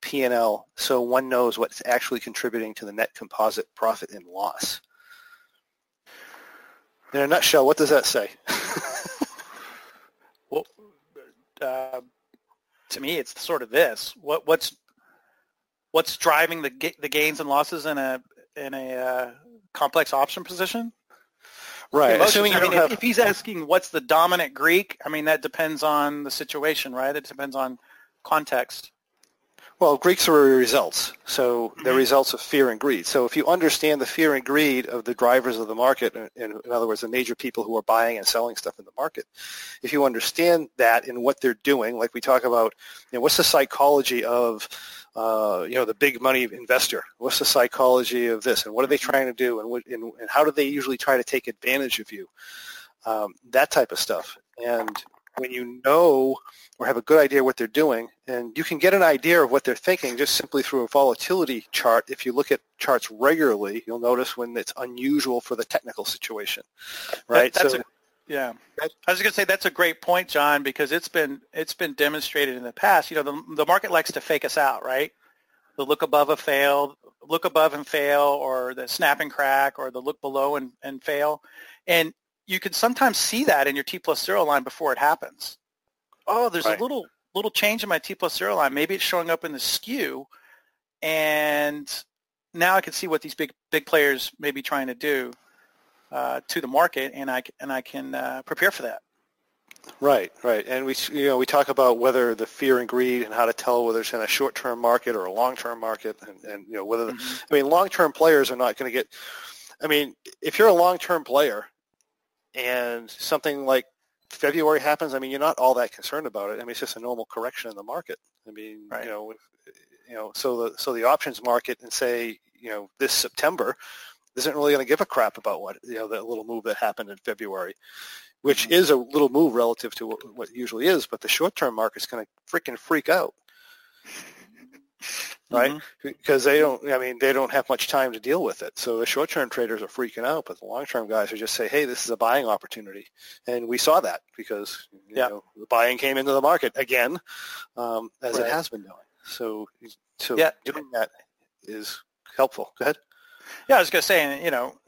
D: P&L, so one knows what's actually contributing to the net composite profit and loss. In a nutshell, what does that say?
G: well uh, to me it's sort of this what what's what's driving the the gains and losses in a in a uh, complex option position
D: right.
G: Emotions.
D: Assuming
G: I mean, if,
D: have
G: if he's asking what's the dominant Greek, I mean that depends on the situation, right? It depends on context.
D: Well, Greeks are results, so they're
G: Mm-hmm.
D: results of fear and greed. So if you understand the fear and greed of the drivers of the market, in, in other words, the major people who are buying and selling stuff in the market, if you understand that and what they're doing, like we talk about, you know, what's the psychology of, uh, you know, the big money investor? What's the psychology of this, and what are they
G: Mm-hmm.
D: trying to do, and, what, and, and how do they usually try to take advantage of you? Um, that type of stuff, and when you know or have a good idea what they're doing, and you can get an idea of what they're thinking just simply through a volatility chart. If you look at charts regularly, you'll notice when it's unusual for the technical situation, right?
G: That- that's
D: so,
G: a, yeah.
D: That-
G: I was going to say that's a great point, John, because it's been it's been demonstrated in the past. You know, the the market likes to fake us out, right? The look above a fail, look above and fail, or the snap and crack, or the look below and, and fail, and you can sometimes see that in your T plus zero line before it happens. Oh, there's
D: Right.
G: a little little change in my T plus zero line. Maybe it's showing up in the skew, and now I can see what these big big players may be trying to do uh, to the market, and I and I can uh, prepare for that.
D: Right, right, and we you know we talk about whether the fear and greed and how to tell whether it's in a short-term market or a long-term market, and, and you know whether the, I mean long-term players are not going to get. I mean, if you're a long-term player, and something like February happens, I mean you're not all that concerned about it. I mean it's just a normal correction in the market. I mean
G: Right.
D: you know you know so the so the options market and say you know this September isn't really going to give a crap about what you know that little move that happened in February which mm-hmm. is a little move relative to what, what usually is, but the short-term market's going to freaking freak out. right?
G: Mm-hmm.
D: Because they don't, I mean, they don't have much time to deal with it. So the short-term traders are freaking out, but the long-term guys are just say, hey, this is a buying opportunity. And we saw that because you
G: Yeah.
D: know, the buying came into the market again, um, as
G: Right.
D: it has been doing. So, so
G: Yeah.
D: doing that is helpful. Go ahead.
G: Yeah, I was going to say, you know,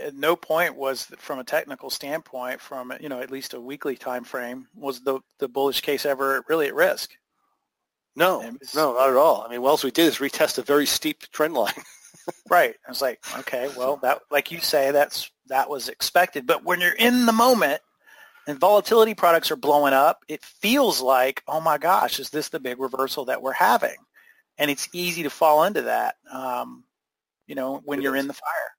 G: at no point was from a technical standpoint, from you know at least a weekly time frame, was the the bullish case ever really at risk.
D: No,
G: was-
D: no, not at all. I mean, well, Wells, we did is retest a very steep trend line.
G: Right. I was like, okay, well, that like you say, that's that was expected. But when you're in the moment and volatility products are blowing up, it feels like, oh my gosh, is this the big reversal that we're having? And it's easy to fall into that, um, you know, when
D: It
G: you're
D: is.
G: in the fire.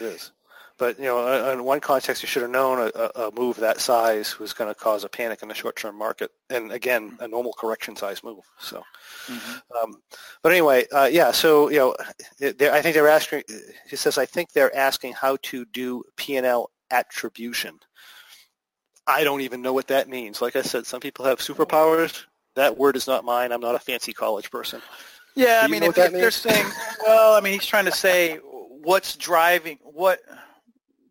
D: It is. But, you know, uh, in one context, you should have known a, a move that size was going to cause a panic in the short-term market. And again, a normal correction size move. So, um, but anyway, uh, yeah, so, you know, I think they're asking, he says, I think they're asking how to do P&L attribution. I don't even know what that means. Like I said, some people have superpowers. That word is not mine. I'm not a fancy college person.
G: Yeah, I mean, if, if they're saying, well, I mean, he's trying to say what's driving what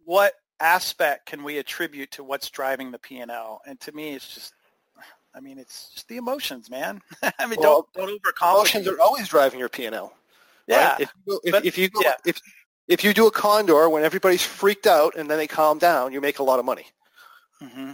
G: what aspect can we attribute to what's driving the P and L? And to me, it's just, I mean, it's just the emotions, man. I mean,
D: Well,
G: don't don't overcomplicate.
D: Emotions are always driving your P&L.
G: yeah,
D: Right? If you, if,
G: but-
D: if you go,
G: yeah.
D: if if you do a condor when everybody's freaked out and then they calm down, you make a lot of money,
G: hmm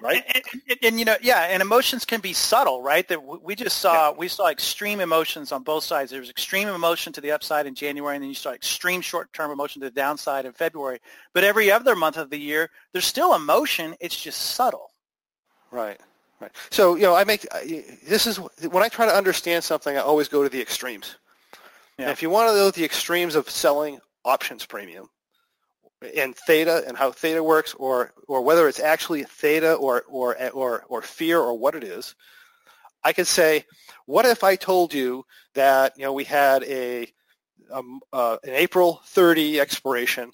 D: right?
G: And, and, and, you know, yeah, and emotions can be subtle, right? That we just saw, we saw extreme emotions on both sides. There was extreme emotion to the upside in January, and then you saw extreme short-term emotion to the downside in February. But every other month of the year, there's still emotion. It's just subtle.
D: Right. Right. So you know, I make this is when I try to understand something, I always go to the extremes. And
G: Yeah.
D: if you want to know the extremes of selling options premium and theta and how theta works, or or whether it's actually theta or or or or fear or what it is, I could say, what if I told you that you know we had a um, uh, an April 30 expiration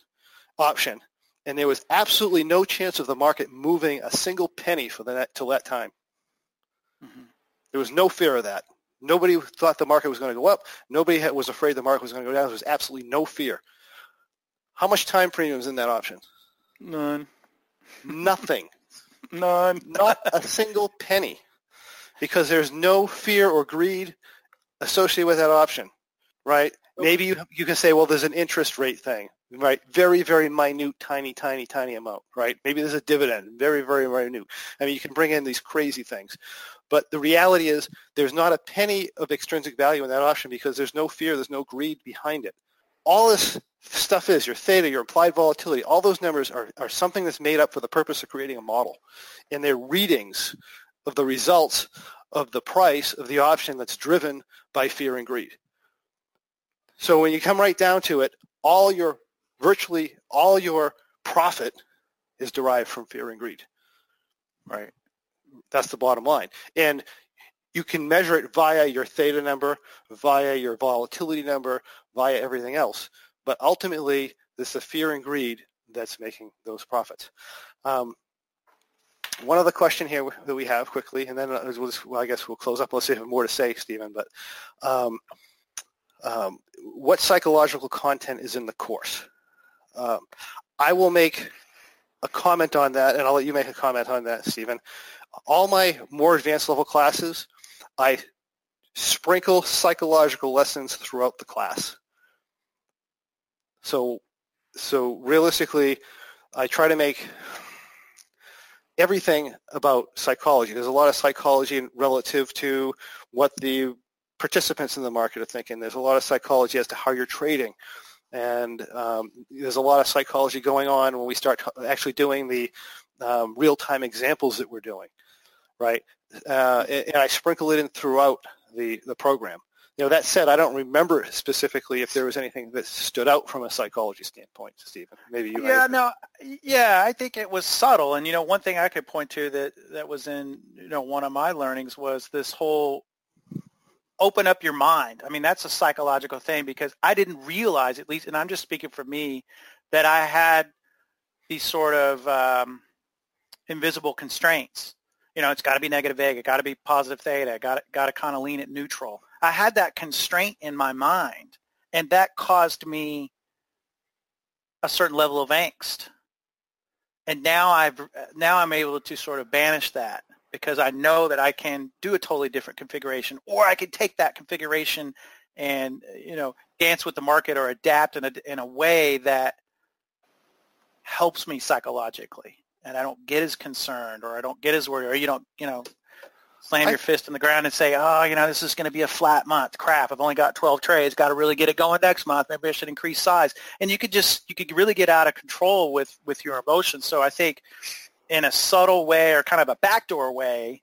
D: option, and there was absolutely no chance of the market moving a single penny for the net till that time.
G: Mhm.
D: There was no fear of that. Nobody thought the market was going to go up. Nobody had, was afraid the market was going to go down. There was absolutely no fear. How much time premium is in that option?
G: None.
D: Nothing.
G: None.
D: Not a single penny. Because there's no fear or greed associated with that option, right? Maybe you, you can say, well, there's an interest rate thing, right? Very, very minute, tiny, tiny, tiny amount, right? Maybe there's a dividend, very, very minute. I mean, you can bring in these crazy things. But the reality is there's not a penny of extrinsic value in that option because there's no fear, there's no greed behind it. All this stuff is your theta, your implied volatility, all those numbers are, are something that's made up for the purpose of creating a model. And they're readings of the results of the price of the option that's driven by fear and greed. So when you come right down to it, all your, virtually all your profit is derived from fear and greed. Right? That's the bottom line. And you can measure it via your theta number, via your volatility number, via everything else. But ultimately, it's the fear and greed that's making those profits. Um, one other question here that we have quickly, and then uh, we'll just, well, I guess we'll close up unless you have more to say, Stephen. But um, um, what psychological content is in the course? Um, I will make a comment on that, and I'll let you make a comment on that, Stephen. All my more advanced level classes, I sprinkle psychological lessons throughout the class. So, so realistically, I try to make everything about psychology. There's a lot of psychology relative to what the participants in the market are thinking. There's a lot of psychology as to how you're trading. And um, there's a lot of psychology going on when we start actually doing the um, real-time examples that we're doing, right? Uh, and, I sprinkle it in throughout the, the program. You know, that said, I don't remember specifically if there was anything that stood out from a psychology standpoint, Stephen. Maybe you.
G: Yeah, no, yeah, I think it was subtle. And you know, one thing I could point to that that was in you know one of my learnings was this whole open up your mind. I mean, that's a psychological thing because I didn't realize, at least, and I'm just speaking for me, that I had these sort of um, invisible constraints. you know, it's got to be negative vega, got to be positive theta, got got to kind of lean at neutral. I had that constraint in my mind, and that caused me a certain level of angst. And now I've now I'm able to sort of banish that because I know that I can do a totally different configuration, or I can take that configuration and you know dance with the market or adapt in a in a way that helps me psychologically and I don't get as concerned or I don't get as worried or you don't, you know, slam I, your fist in the ground and say, oh, you know, this is going to be a flat month. Crap, I've only got 12 trades. Got to really get it going next month. Maybe I should increase size. And you could just, you could really get out of control with, with your emotions. So I think in a subtle way or kind of a backdoor way,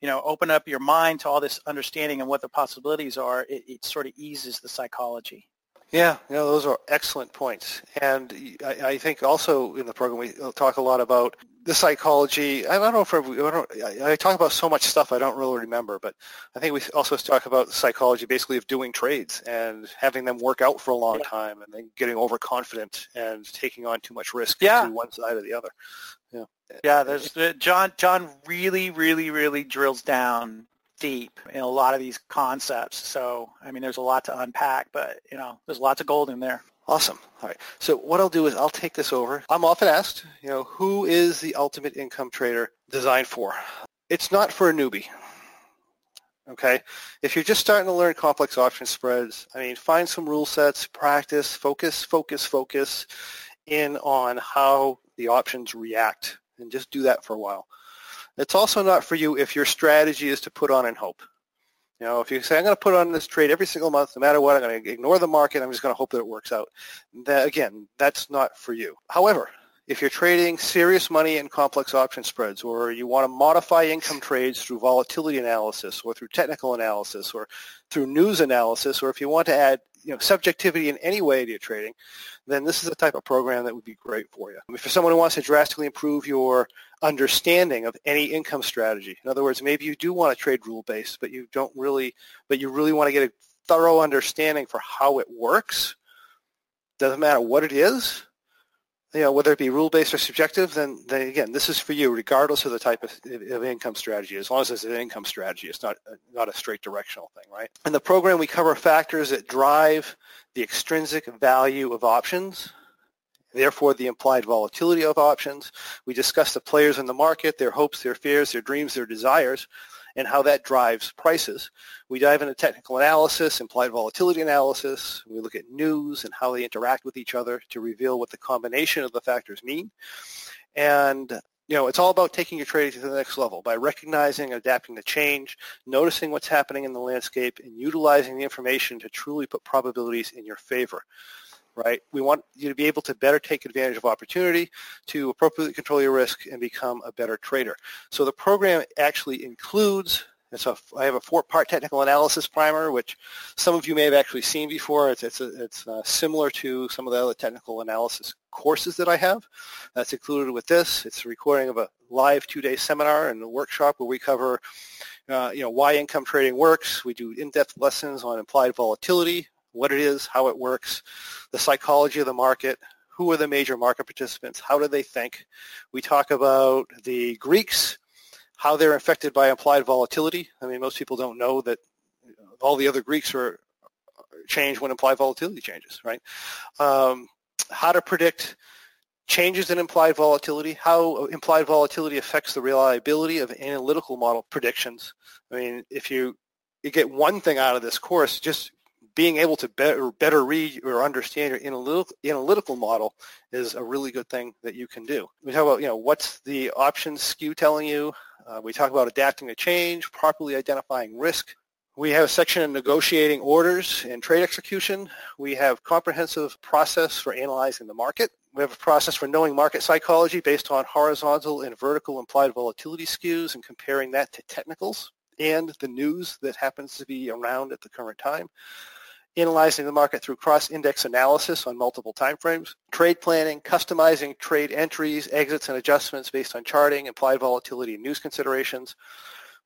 G: you know, open up your mind to all this understanding and what the possibilities are, it, it sort of eases the psychology.
D: Yeah, yeah, those are excellent points. And I, I, think also in the program we talk a lot about the psychology. I don't know if I, don't, I talk about so much stuff I don't really remember, but I think we also talk about the psychology basically of doing trades and having them work out for a long yeah. time and then getting overconfident and taking on too much risk yeah. to one side or the other.
G: Yeah. Yeah, there's uh, John John really really really drills down deep in a lot of these concepts. So, I mean, there's a lot to unpack, but, you know, there's lots of gold in there.
D: Awesome. All right. So what I'll do is I'll take this over. I'm often asked, you know, who is the ultimate income trader designed for? It's not for a newbie. Okay. If you're just starting to learn complex option spreads, I mean, find some rule sets, practice, focus, focus, focus in on how the options react and just do that for a while. It's also not for you if your strategy is to put on and hope. You know, if you say, I'm going to put on this trade every single month, no matter what, I'm going to ignore the market, I'm just going to hope that it works out. That, again, that's not for you. However, if you're trading serious money in complex option spreads, or you want to modify income trades through volatility analysis, or through technical analysis, or through news analysis, or if you want to add you know, subjectivity in any way to your trading, then this is the type of program that would be great for you. If you're someone who wants to drastically improve your understanding of any income strategy, in other words, maybe you do want to trade rule-based, but you don't really, but you really want to get a thorough understanding for how it works, doesn't matter what it is, you know, whether it be rule-based or subjective, then, then again, this is for you, regardless of the type of, of, income strategy. As long as it's an income strategy, it's not not a straight directional thing, right? In the program, we cover factors that drive the extrinsic value of options, therefore the implied volatility of options. We discuss the players in the market, their hopes, their fears, their dreams, their desires, and how that drives prices. We dive into technical analysis, implied volatility analysis. We look at news and how they interact with each other to reveal what the combination of the factors mean. And you know, it's all about taking your trading to the next level by recognizing and adapting to change, noticing what's happening in the landscape, and utilizing the information to truly put probabilities in your favor right? We want you to be able to better take advantage of opportunity, to appropriately control your risk, and become a better trader. So the program actually includes it's a, I have a four-part technical analysis primer, which some of you may have actually seen before. It's, it's, a, it's uh, similar to some of the other technical analysis courses that I have. That's included with this. It's a recording of a live two-day seminar and a workshop where we cover uh, you know, why income trading works. We do in-depth lessons on implied volatility, what it is, how it works, the psychology of the market, who are the major market participants, how do they think. We talk about the Greeks, how they're affected by implied volatility. I mean, most people don't know that all the other Greeks are change when implied volatility changes, right? Um, how to predict changes in implied volatility, how implied volatility affects the reliability of analytical model predictions. I mean, if you, you get one thing out of this course, just being able to better, better read or understand your analytical, analytical model is a really good thing that you can do. We talk about, you know, what's the options skew telling you. Uh, we talk about adapting to change, properly identifying risk. We have a section on negotiating orders and trade execution. We have comprehensive process for analyzing the market. We have a process for knowing market psychology based on horizontal and vertical implied volatility skews and comparing that to technicals and the news that happens to be around at the current time analyzing the market through cross-index analysis on multiple timeframes, trade planning, customizing trade entries, exits, and adjustments based on charting, implied volatility, and news considerations.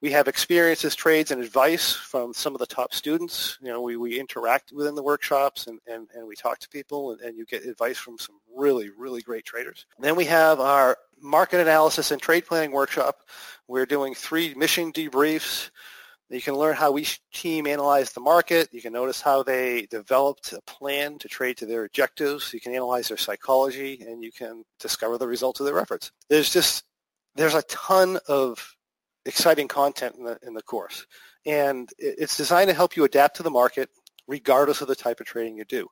D: We have experiences, trades, and advice from some of the top students. You know, we, we interact within the workshops and, and, and we talk to people and, and you get advice from some really, really great traders. then we have our market analysis and trade planning workshop. We're doing three mission debriefs. You can learn how each team analyzed the market. You can notice how they developed a plan to trade to their objectives. You can analyze their psychology, and you can discover the results of their efforts. There's just there's a ton of exciting content in the in the course, and it's designed to help you adapt to the market regardless of the type of trading you do.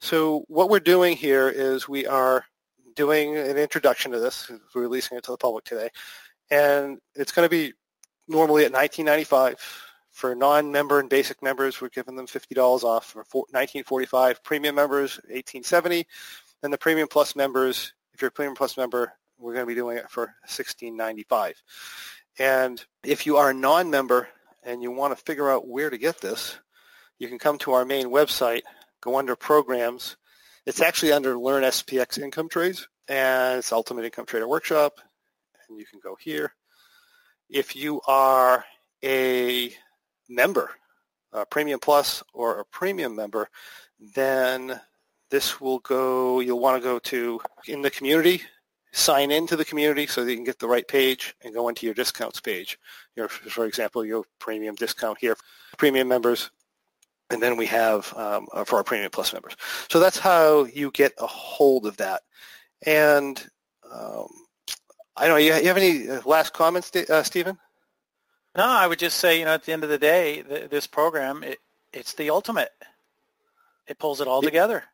D: So what we're doing here is we are doing an introduction to this. We're releasing it to the public today, and it's going to be normally at 19.95 for non-member and basic members. We're giving them $50 off for 19.45. Premium members 18.70, and the Premium Plus members, if you're a Premium Plus member, we're going to be doing it for 16.95. And if you are a non-member and you want to figure out where to get this, you can come to our main website, go under programs. It's actually under Learn SPX Income Trades, and it's Ultimate Income Trader Workshop. And you can go here if you are a member, a Premium Plus or a Premium member, then this will go, you'll want to go to in the community, sign into the community so that you can get the right page and go into your discounts page. Your, for example, your premium discount here, premium members, and then we have um, uh, for our Premium Plus members. So that's how you get a hold of that. And um, I don't know. You, have any uh, last comments, uh, Stephen?
G: No, I would just say, you know, at the end of the day, the, this program, it, it's the ultimate. It pulls it all it, together.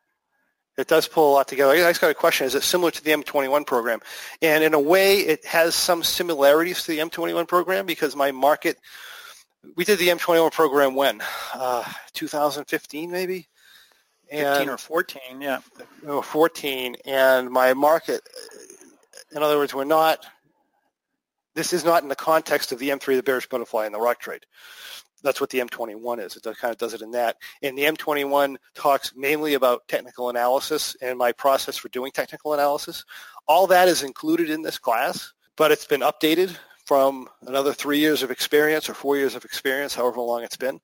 D: It does pull a lot together. I just got a question. Is it similar to the M21 program? And in a way, it has some similarities to the M21 program because my market, we did the M21 program when? Uh, 2015 maybe?
G: And, 15 or 14, yeah.
D: Oh, 14. And my market in other words, we're not, this is not in the context of the M3, the bearish butterfly, and the rock trade. That's what the M21 is. It kind of does it in that. And the M21 talks mainly about technical analysis and my process for doing technical analysis. All that is included in this class, but it's been updated from another three years of experience or four years of experience, however long it's been.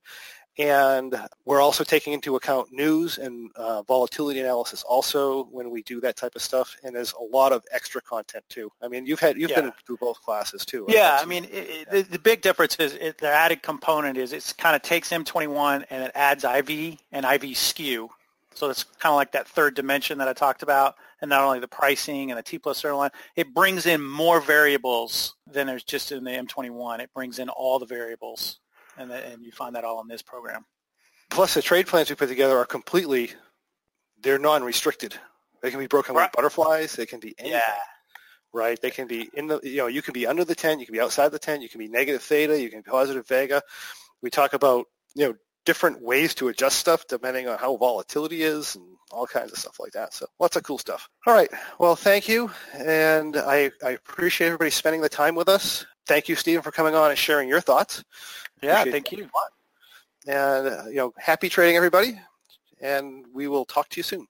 D: And we're also taking into account news and uh, volatility analysis also when we do that type of stuff. And there's a lot of extra content too. I mean, you've had you've yeah. been through both classes too.
G: Yeah, I mean, it, it, the, the big difference is it, the added component is it kind of takes M21 and it adds IV and IV skew. So it's kind of like that third dimension that I talked about, and not only the pricing and the T plus zero line, it brings in more variables than there's just in the M21. It brings in all the variables and, and you find that all in this program.
D: Plus, the trade plans we put together are completely, they're non-restricted. They can be broken right. like butterflies. They can be anything. Yeah. Right. They can be in the, you know, you can be under the tent. You can be outside the tent. You can be negative theta. You can be positive vega. We talk about, you know, different ways to adjust stuff depending on how volatility is and all kinds of stuff like that. So lots of cool stuff. All right. Well, thank you. And I, I appreciate everybody spending the time with us. Thank you, Stephen, for coming on and sharing your thoughts.
G: Yeah, thank you.
D: And, uh, you know, happy trading, everybody. And we will talk to you soon.